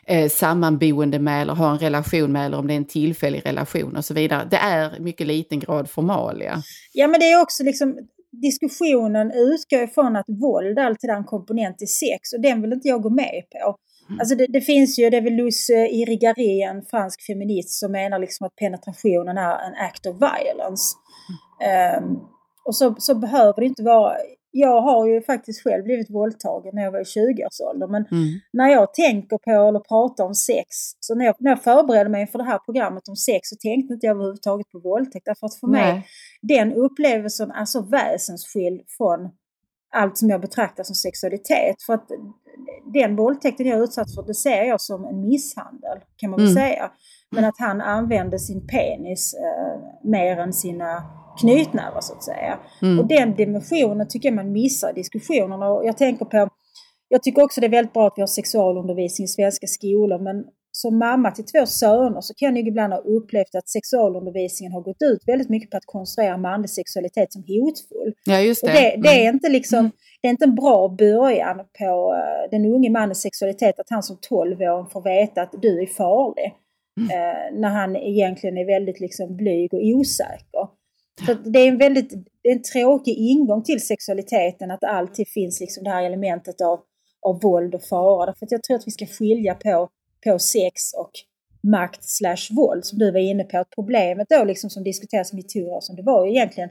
eh, sammanboende med eller har en relation med, eller om det är en tillfällig relation och så vidare. Det är mycket liten grad formalia. Ja, men det är också liksom diskussionen utgår ifrån att våld alltid är en komponent i sex och den vill inte jag gå med på. Mm. Alltså det, det, finns ju, det är väl Luce Irigaray, en fransk feminist, som menar liksom att penetrationen är en act of violence. Mm. Um, och så, så behöver det inte vara... Jag har ju faktiskt själv blivit våldtagen när jag var i 20-årsåldern. Men mm. när jag tänker på eller pratar om sex, så när jag, när jag förberedde mig för det här programmet om sex så tänkte inte jag överhuvudtaget på våldtäkt. Därför att för Nej. mig, den upplevelsen är så väsensskild från allt som jag betraktar som sexualitet. För att den våldtäkten jag utsatt för, det ser jag som en misshandel kan man väl mm. säga. Men att han använde sin penis eh, mer än sina knytnävar så att säga. Mm. Och den dimensionen tycker jag man missar i diskussionerna. Och jag tänker på, jag tycker också det är väldigt bra att vi har sexualundervisning i svenska skolor men som mamma till två söner så kan jag ibland ha upplevt att sexualundervisningen har gått ut väldigt mycket på att konstruera manlig sexualitet som hotfull. Ja, just det. Det, det är mm. inte liksom, mm. det är inte en bra början på uh, den unge mannens sexualitet att han som 12-åring får veta att du är farlig. Mm. Uh, när han egentligen är väldigt liksom blyg och osäker. Så det är en väldigt är en tråkig ingång till sexualiteten att det alltid finns liksom det här elementet av, av våld och fara. För jag tror att vi ska skilja på på sex och makt slash våld som du var inne på. Att problemet då liksom som diskuteras i metoo det var ju egentligen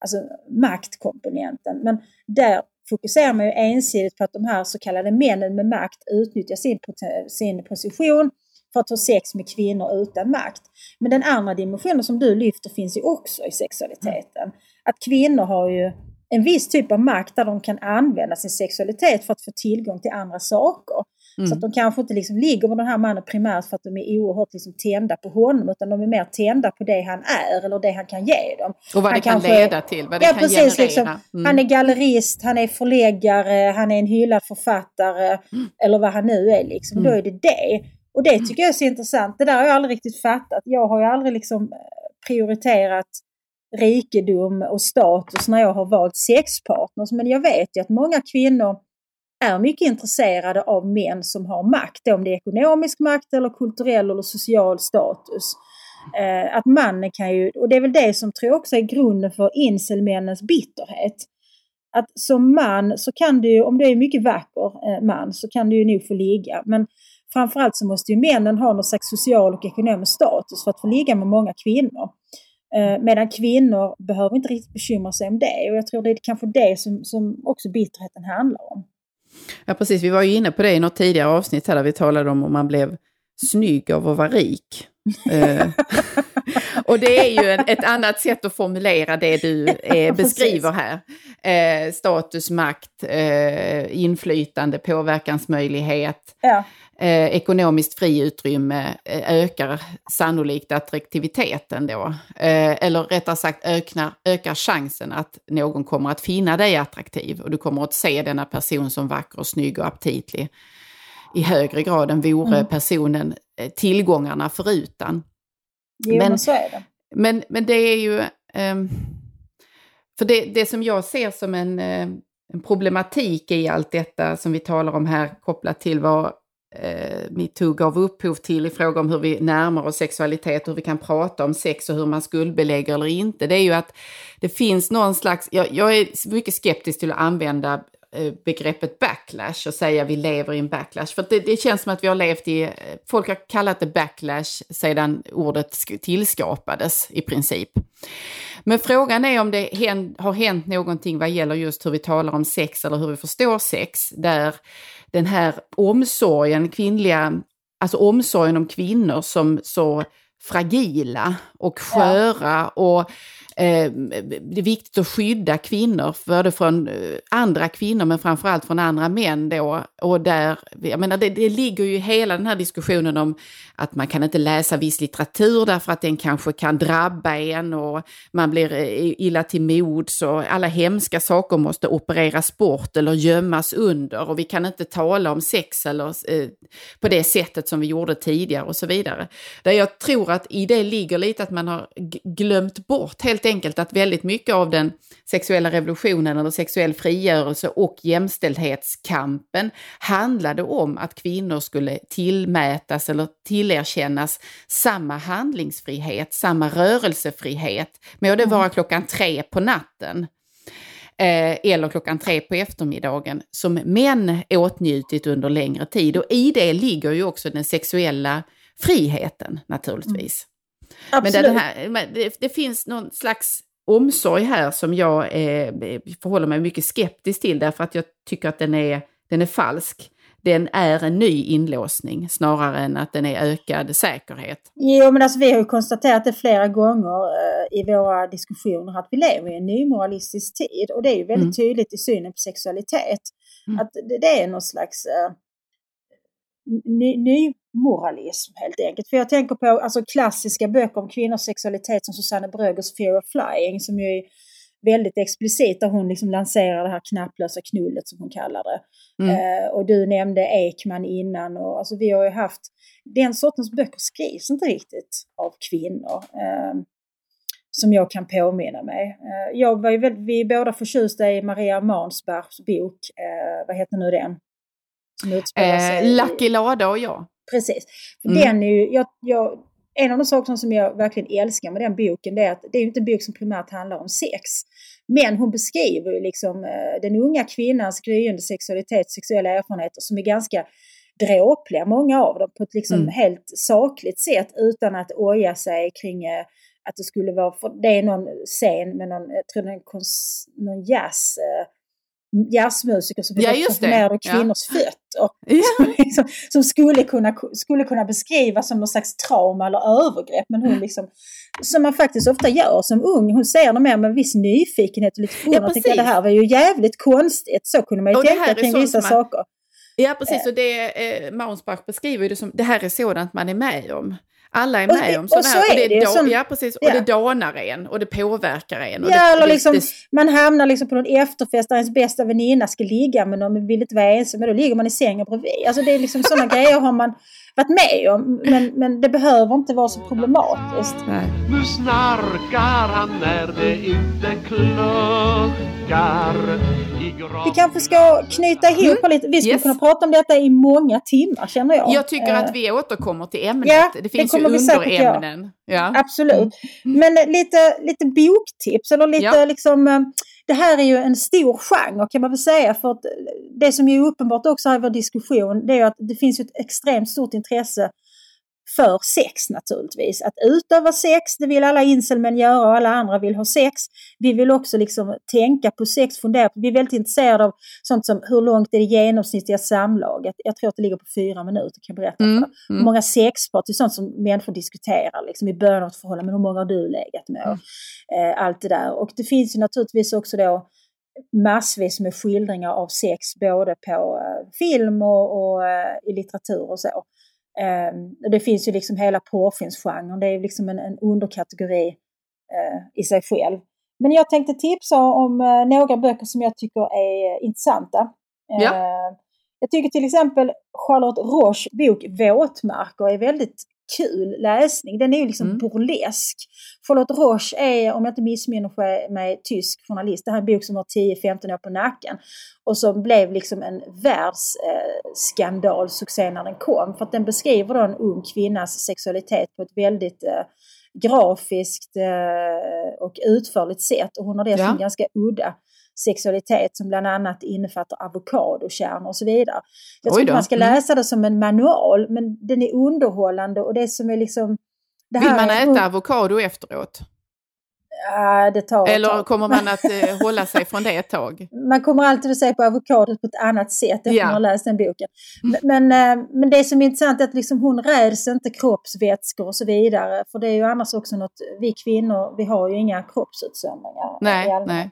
alltså maktkomponenten. Men där fokuserar man ju ensidigt på att de här så kallade männen med makt utnyttjar sin, sin position för att ha sex med kvinnor utan makt. Men den andra dimensionen som du lyfter finns ju också i sexualiteten. Att kvinnor har ju en viss typ av makt där de kan använda sin sexualitet för att få tillgång till andra saker. Mm. Så att de kanske inte liksom ligger med den här mannen primärt för att de är oerhört liksom tända på honom utan de är mer tända på det han är eller det han kan ge dem. Och vad han det kan kanske, leda till, vad det ja, kan precis, generera. Liksom, mm. Han är gallerist, han är förläggare, han är en hyllad författare mm. eller vad han nu är. Liksom. Då mm. är det det. Och det tycker jag är så intressant. Det där har jag aldrig riktigt fattat. Jag har ju aldrig liksom eh, prioriterat rikedom och status när jag har valt sexpartners. Men jag vet ju att många kvinnor är mycket intresserade av män som har makt, om det är ekonomisk makt eller kulturell eller social status. Eh, att mannen kan ju, och det är väl det som tror jag också är grunden för inselmännens bitterhet. Att som man så kan du, om du är mycket vacker eh, man, så kan du ju nog få ligga. Men framförallt så måste ju männen ha någon slags social och ekonomisk status för att få ligga med många kvinnor. Eh, medan kvinnor behöver inte riktigt bekymra sig om det. Och jag tror det är kanske det som, som också bitterheten handlar om. Ja precis, vi var ju inne på det i något tidigare avsnitt här där vi talade om om man blev snygg av att vara rik. Eh, och det är ju ett annat sätt att formulera det du eh, beskriver här. Eh, status, makt, eh, inflytande, påverkansmöjlighet. Ja. Eh, ekonomiskt friutrymme eh, ökar sannolikt attraktiviteten då. Eh, eller rättare sagt öknar, ökar chansen att någon kommer att finna dig attraktiv och du kommer att se denna person som vacker och snygg och aptitlig i högre grad än vore Mm. personen eh, tillgångarna förutan. Jo, men, så är det. Men, men det är ju... ehm, för det, det som jag ser som en, en problematik i allt detta som vi talar om här kopplat till vad eh, metoo gav upphov till i fråga om hur vi närmar oss sexualitet, hur vi kan prata om sex och hur man skuldbelägger eller inte. Det är ju att det finns någon slags... Jag, jag är mycket skeptisk till att använda begreppet backlash och säga vi lever i en backlash. För det, det känns som att vi har levt i, eh, folk har kallat det backlash sedan ordet sk- tillskapades i princip. Men frågan är om det hän, har hänt någonting vad gäller just hur vi talar om sex eller hur vi förstår sex, där den här omsorgen, kvinnliga, alltså omsorgen om kvinnor som så fragila och sköra och eh, Eh, det är viktigt att skydda kvinnor, både från eh, andra kvinnor men framförallt från andra män då. Och där, jag menar det, det ligger ju i hela den här diskussionen om att man kan inte läsa viss litteratur därför att den kanske kan drabba en och man blir eh, illa till mods och alla hemska saker måste opereras bort eller gömmas under och vi kan inte tala om sex eller eh, på det sättet som vi gjorde tidigare och så vidare. Där jag tror att i det ligger lite att man har glömt bort helt enkelt att väldigt mycket av den sexuella revolutionen eller sexuell frigörelse och jämställdhetskampen handlade om att kvinnor skulle tillmätas eller tillerkännas samma handlingsfrihet, samma rörelsefrihet. Må det vara klockan tre på natten eh, eller klockan tre på eftermiddagen som män åtnjutit under längre tid. Och i det ligger ju också den sexuella friheten naturligtvis. Men Absolut. den här, men det, det finns någon slags omsorg här som jag eh, förhåller mig mycket skeptisk till därför att jag tycker att den är, den är falsk. Den är en ny inlåsning snarare än att den är ökad säkerhet. Jo, men alltså vi har ju konstaterat det flera gånger eh, i våra diskussioner att vi lever i en nymoralistisk tid. Och det är ju väldigt Mm. tydligt i synen på sexualitet. Mm. Att det, det är någon slags eh, ny, nymoralism helt enkelt. För jag tänker på alltså, klassiska böcker om kvinnors sexualitet som Susanne Brögers Fear of Flying som ju är väldigt explicit där hon liksom lanserar det här knapplösa knullet som hon kallar det. Mm. Eh, och du nämnde Ekman innan och alltså vi har ju haft den sortens böcker skrivs inte riktigt av kvinnor. Eh, som jag kan påminna mig. Eh, jag var ju väldigt, vi är båda förtjusta i Maria Mansbergs bok, eh, vad heter nu den? Som utspelar sig Eh, Lucky Lada och jag. Precis. Mm. den är ju, jag, jag, en av de sakerna som jag verkligen älskar med den boken det är att det är ju inte en bok som primärt handlar om sex. Men hon beskriver ju liksom eh, den unga kvinnans gryende sexualitet, sexuella erfarenheter som är ganska dråpliga, många av dem, på ett liksom Mm. helt sakligt sätt utan att oja sig kring eh, att det skulle vara, det är någon scen med någon, jag tror det är kons, någon jazz, eh, jazzmusiker som Ja, är just det. konfirmerad av Ja. kvinnors fötter Ja. liksom, som skulle kunna, skulle kunna beskrivas som någon slags trauma eller övergrepp. Men hon liksom, som man faktiskt ofta gör som ung, hon ser det mer med en viss nyfikenhet och lite förvånad. Ja, och tänker, det precis. här var ju jävligt konstigt. Så kunde man ju Och tänka kring vissa man- saker. Ja, precis. Och det eh, Maunsbach beskriver det som, det här är sådant man är med om. Alla är Och med det- om och sådana så här. är det da- som- ja, precis. Och ja. det danar en och det påverkar en. Och Ja, det, eller det- liksom, det- man hamnar liksom på någon efterfest där ens bästa väninna ska ligga med någon men vill inte vara ensam. Men då ligger man i sängen bredvid. Alltså det är liksom sådana grejer har man varit med om. Men, men det behöver inte vara så problematiskt. Nej. Nu snarkar han när det inte kluckar vi kanske ska knyta ihop mm. lite. Vi skulle Yes. kunna prata om detta i många timmar känner jag. Jag tycker Eh, att vi återkommer till ämnet. Ja, det det finns ju säkert göra. underämnen. Ja. Absolut. Men eh, lite, lite boktips eller lite Ja. liksom eh, det här är ju en stor genre kan man väl säga för att eh, det som är uppenbart också här i vår diskussion det är ju att det finns ju ett extremt stort intresse för sex naturligtvis. Att utöva sex, det vill alla incelmän göra och alla andra vill ha sex. Vi vill också liksom tänka på sex, fundera på, vi är väldigt intresserade av sånt som hur långt är det genomsnittliga samlaget? Jag tror att det ligger på fyra minuter kan jag berätta. Mm. Hur många sexpar, det är sånt som människor diskuterar liksom, i början av ett förhållande, men hur många har du legat med? Och, eh, allt det där. Och det finns ju naturligtvis också då massvis med skildringar av sex både på eh, film och, och eh, i litteratur och så. Ehm, och det finns ju liksom hela porrfilmsgenren, det är ju liksom en, en underkategori eh, i sig själv. Men jag tänkte tipsa om eh, några böcker som jag tycker är eh, intressanta. Ja. Eh, jag tycker till exempel Charlotte Roches bok Våtmarker är väldigt kul läsning. Den är ju liksom Mm. burlesk. Charlotte Roche är, om jag inte missminner mig, tysk journalist. Det här är en bok som har 10-15 år på nacken. Och som blev liksom en världsskandal, succé när den kom. För att den beskriver då en ung kvinnas sexualitet på ett väldigt eh, grafiskt eh, och utförligt sätt. Och hon har dessutom Ja. ganska udda sexualitet som bland annat innefattar avokadokärnor och så vidare. Jag tror inte man ska Mm. läsa det som en manual, men den är underhållande och det som är liksom... Vill man är- äta avokado efteråt? Ja, det tar ett Eller kommer man att eh, hålla sig från det ett tag? Man kommer alltid att se på avokadot på ett annat sätt efter Ja. man har läst den boken. Men, men, eh, men det som är intressant är att liksom hon räds inte kroppsvätskor och så vidare. För det är ju annars också något, vi kvinnor, vi har ju inga kroppsutsöndringar. Nej, nej.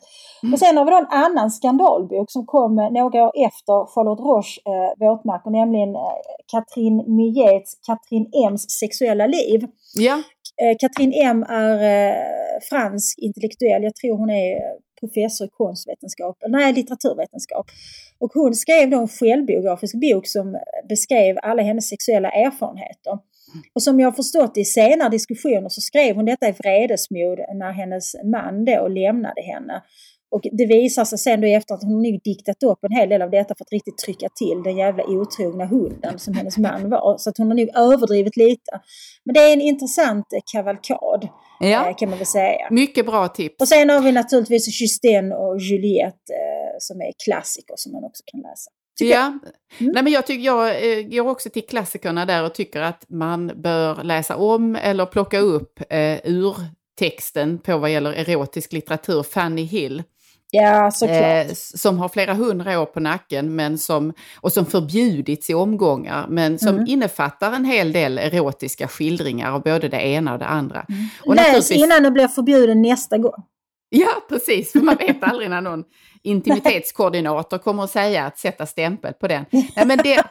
Och sen har vi då en annan skandalbok som kom eh, några år efter Charlotte Roche eh, Våtmarker, nämligen eh, Katrin Millets Katrin M's sexuella liv. Ja, Eh, Katrin M är eh, fransk intellektuell, jag tror hon är eh, professor i konstvetenskap, nej litteraturvetenskap. Och hon skrev då en självbiografisk bok som beskrev alla hennes sexuella erfarenheter. Och som jag har förstått i senare diskussioner så skrev hon detta i vredesmod när hennes man då lämnade henne. Och det visar sig sen då efter att hon nu diktat upp en hel del av detta för att riktigt trycka till den jävla otrogna hunden som hennes man var. Så att hon har nog överdrivit lite. Men det är en intressant eh, kavalkad ja. eh, kan man väl säga. mycket bra tips. Och sen har vi naturligtvis Justine och Juliette eh, som är klassiker som man också kan läsa. Tycker Ja. Mm. Nej, men jag, tycker, jag eh, går också till klassikerna där och tycker att man bör läsa om eller plocka upp eh, urtexten på vad gäller erotisk litteratur, Fanny Hill. Ja, såklart. Eh, som har flera hundra år på nacken men som, och som förbjudits i omgångar men som Mm. innefattar en hel del erotiska skildringar av både det ena och det andra. Och Mm. Läs naturligtvis- innan den blir förbjuden nästa gång. Ja, precis. För man vet aldrig när någon intimitetskoordinator kommer att säga att sätta stämpel på den. Nej, men det,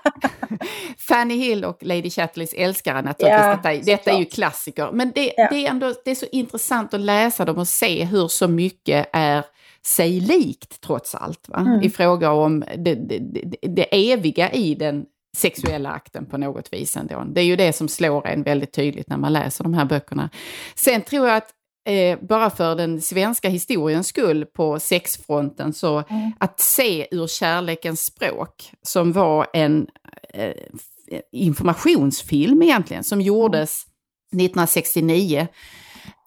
Fanny Hill och Lady Chatterleys älskare naturligtvis. Ja, detta, är- detta är ju klassiker. Men det, Ja. det, är ändå, det är så intressant att läsa dem och se hur så mycket är sig likt trots allt. Va? Mm. I fråga om det, det, det, eviga i den sexuella akten på något vis ändå. Det är ju det som slår en väldigt tydligt när man läser de här böckerna. Sen tror jag att eh, bara för den svenska historiens skull på sexfronten så Mm. att se ur kärlekens språk som var en eh, informationsfilm egentligen som gjordes 1969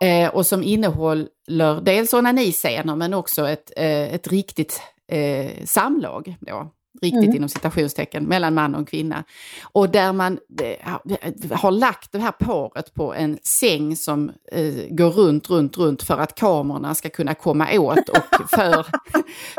eh, och som innehåller dels onaniscener men också ett, eh, ett riktigt eh, samlag då. Riktigt Mm. inom citationstecken, mellan man och kvinna. Och där man eh, har- har lagt det här paret på en säng som eh, går runt, runt, runt för att kamerorna ska kunna komma åt och för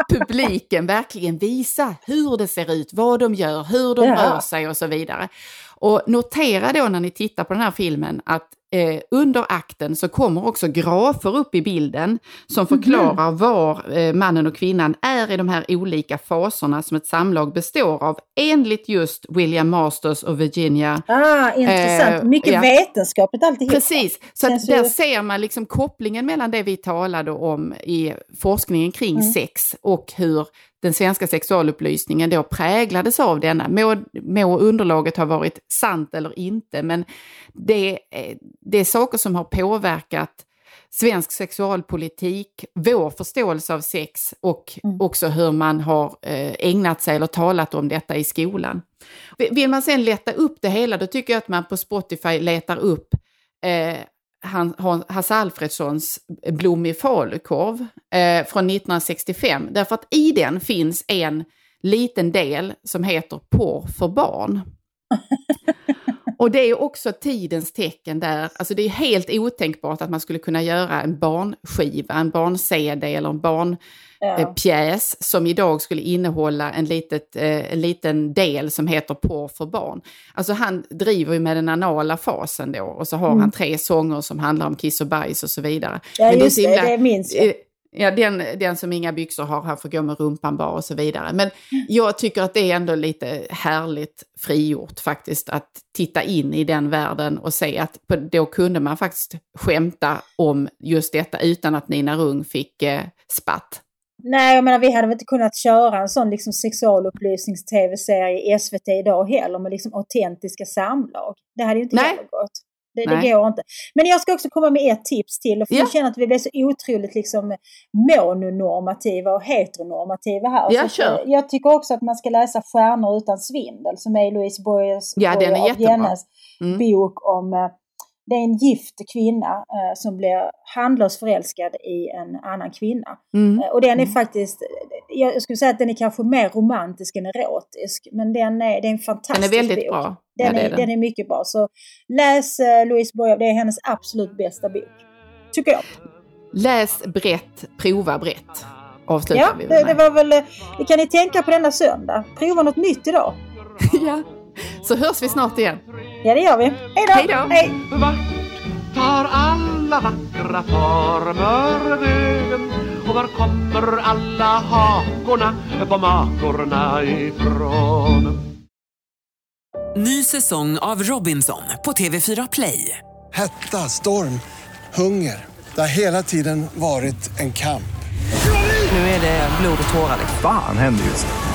publiken verkligen visa hur det ser ut, vad de gör, hur de Ja. rör sig och så vidare. Och notera då när ni tittar på den här filmen att eh, under akten så kommer också grafer upp i bilden som förklarar var eh, mannen och kvinnan är i de här olika faserna som ett samlag består av enligt just William Masters och Virginia Ah, intressant. Eh, Mycket ja. vetenskapligt alltihop. Precis, så att Känns ju- där ser man liksom kopplingen mellan det vi talade om i forskningen kring Mm. sex och hur den svenska sexualupplysningen då präglades av denna. Må, må underlaget ha varit sant eller inte, men det, är- det är saker som har påverkat svensk sexualpolitik, vår förståelse av sex och Mm. också hur man har eh, ägnat sig eller talat om detta i skolan. Vill man sen leta upp det hela, då tycker jag att man på Spotify letar upp eh, Hasse Alfredsons Blommig falukorv eh, från 1965. Därför att i den finns en liten del som heter Porr för barn. Och det är också tidens tecken där, alltså det är helt otänkbart att man skulle kunna göra en barnskiva, en barn-CD eller en barnpjäs Ja. som idag skulle innehålla en, litet, eh, en liten del som heter Porr för barn. Alltså han driver ju med den anala fasen då och så har Mm. han tre sånger som handlar om kiss och bajs och så vidare. Ja, Men just det, himla- det minns jag. Ja, den, den som inga byxor har, han får gå med rumpan bara och så vidare. Men jag tycker att det är ändå lite härligt frigjort faktiskt att titta in i den världen och se att på, då kunde man faktiskt skämta om just detta utan att Nina Rung fick eh, spatt. Nej, jag menar vi hade väl inte kunnat köra en sån liksom sexualupplysnings-tv-serie i SVT idag heller med liksom autentiska samlag. Det hade ju inte Nej. heller gått. Det, det går inte. Men jag ska också komma med ett tips till. För Ja. jag känner att vi blev så otroligt liksom mononormativa och heteronormativa här. Ja, eh, jag tycker också att man ska läsa Stjärnor utan svindel som är Louise Boyes Ja, den är av Mm. bok om eh, det är en gift kvinna eh, som blir handlöst förälskad i en annan kvinna. Mm. Eh, Och den är faktiskt, jag skulle säga att den är kanske mer romantisk än erotisk. Men den är, det är en Den fantastisk är väldigt bok. bra. Den, ja, det är, är den. den är mycket bra. Så läs uh, Louise Boye, det är hennes absolut bästa bok. Tycker jag. Läs brett, prova brett. Avslutar Ja, vi det, med. det var väl, eh, det kan ni tänka på denna söndag. Prova något nytt idag. ja. Så hörs vi snart igen. Ja, det gör vi. Hej då! Hej då. Vart tar alla vackra former vägen? Och var kommer alla hakorna på makorna ifrån? Ny säsong av Robinson på TV4 Play. Hetta, storm, hunger. Det har hela tiden varit en kamp. Nu är det blod och tårar. Fan händer just nu.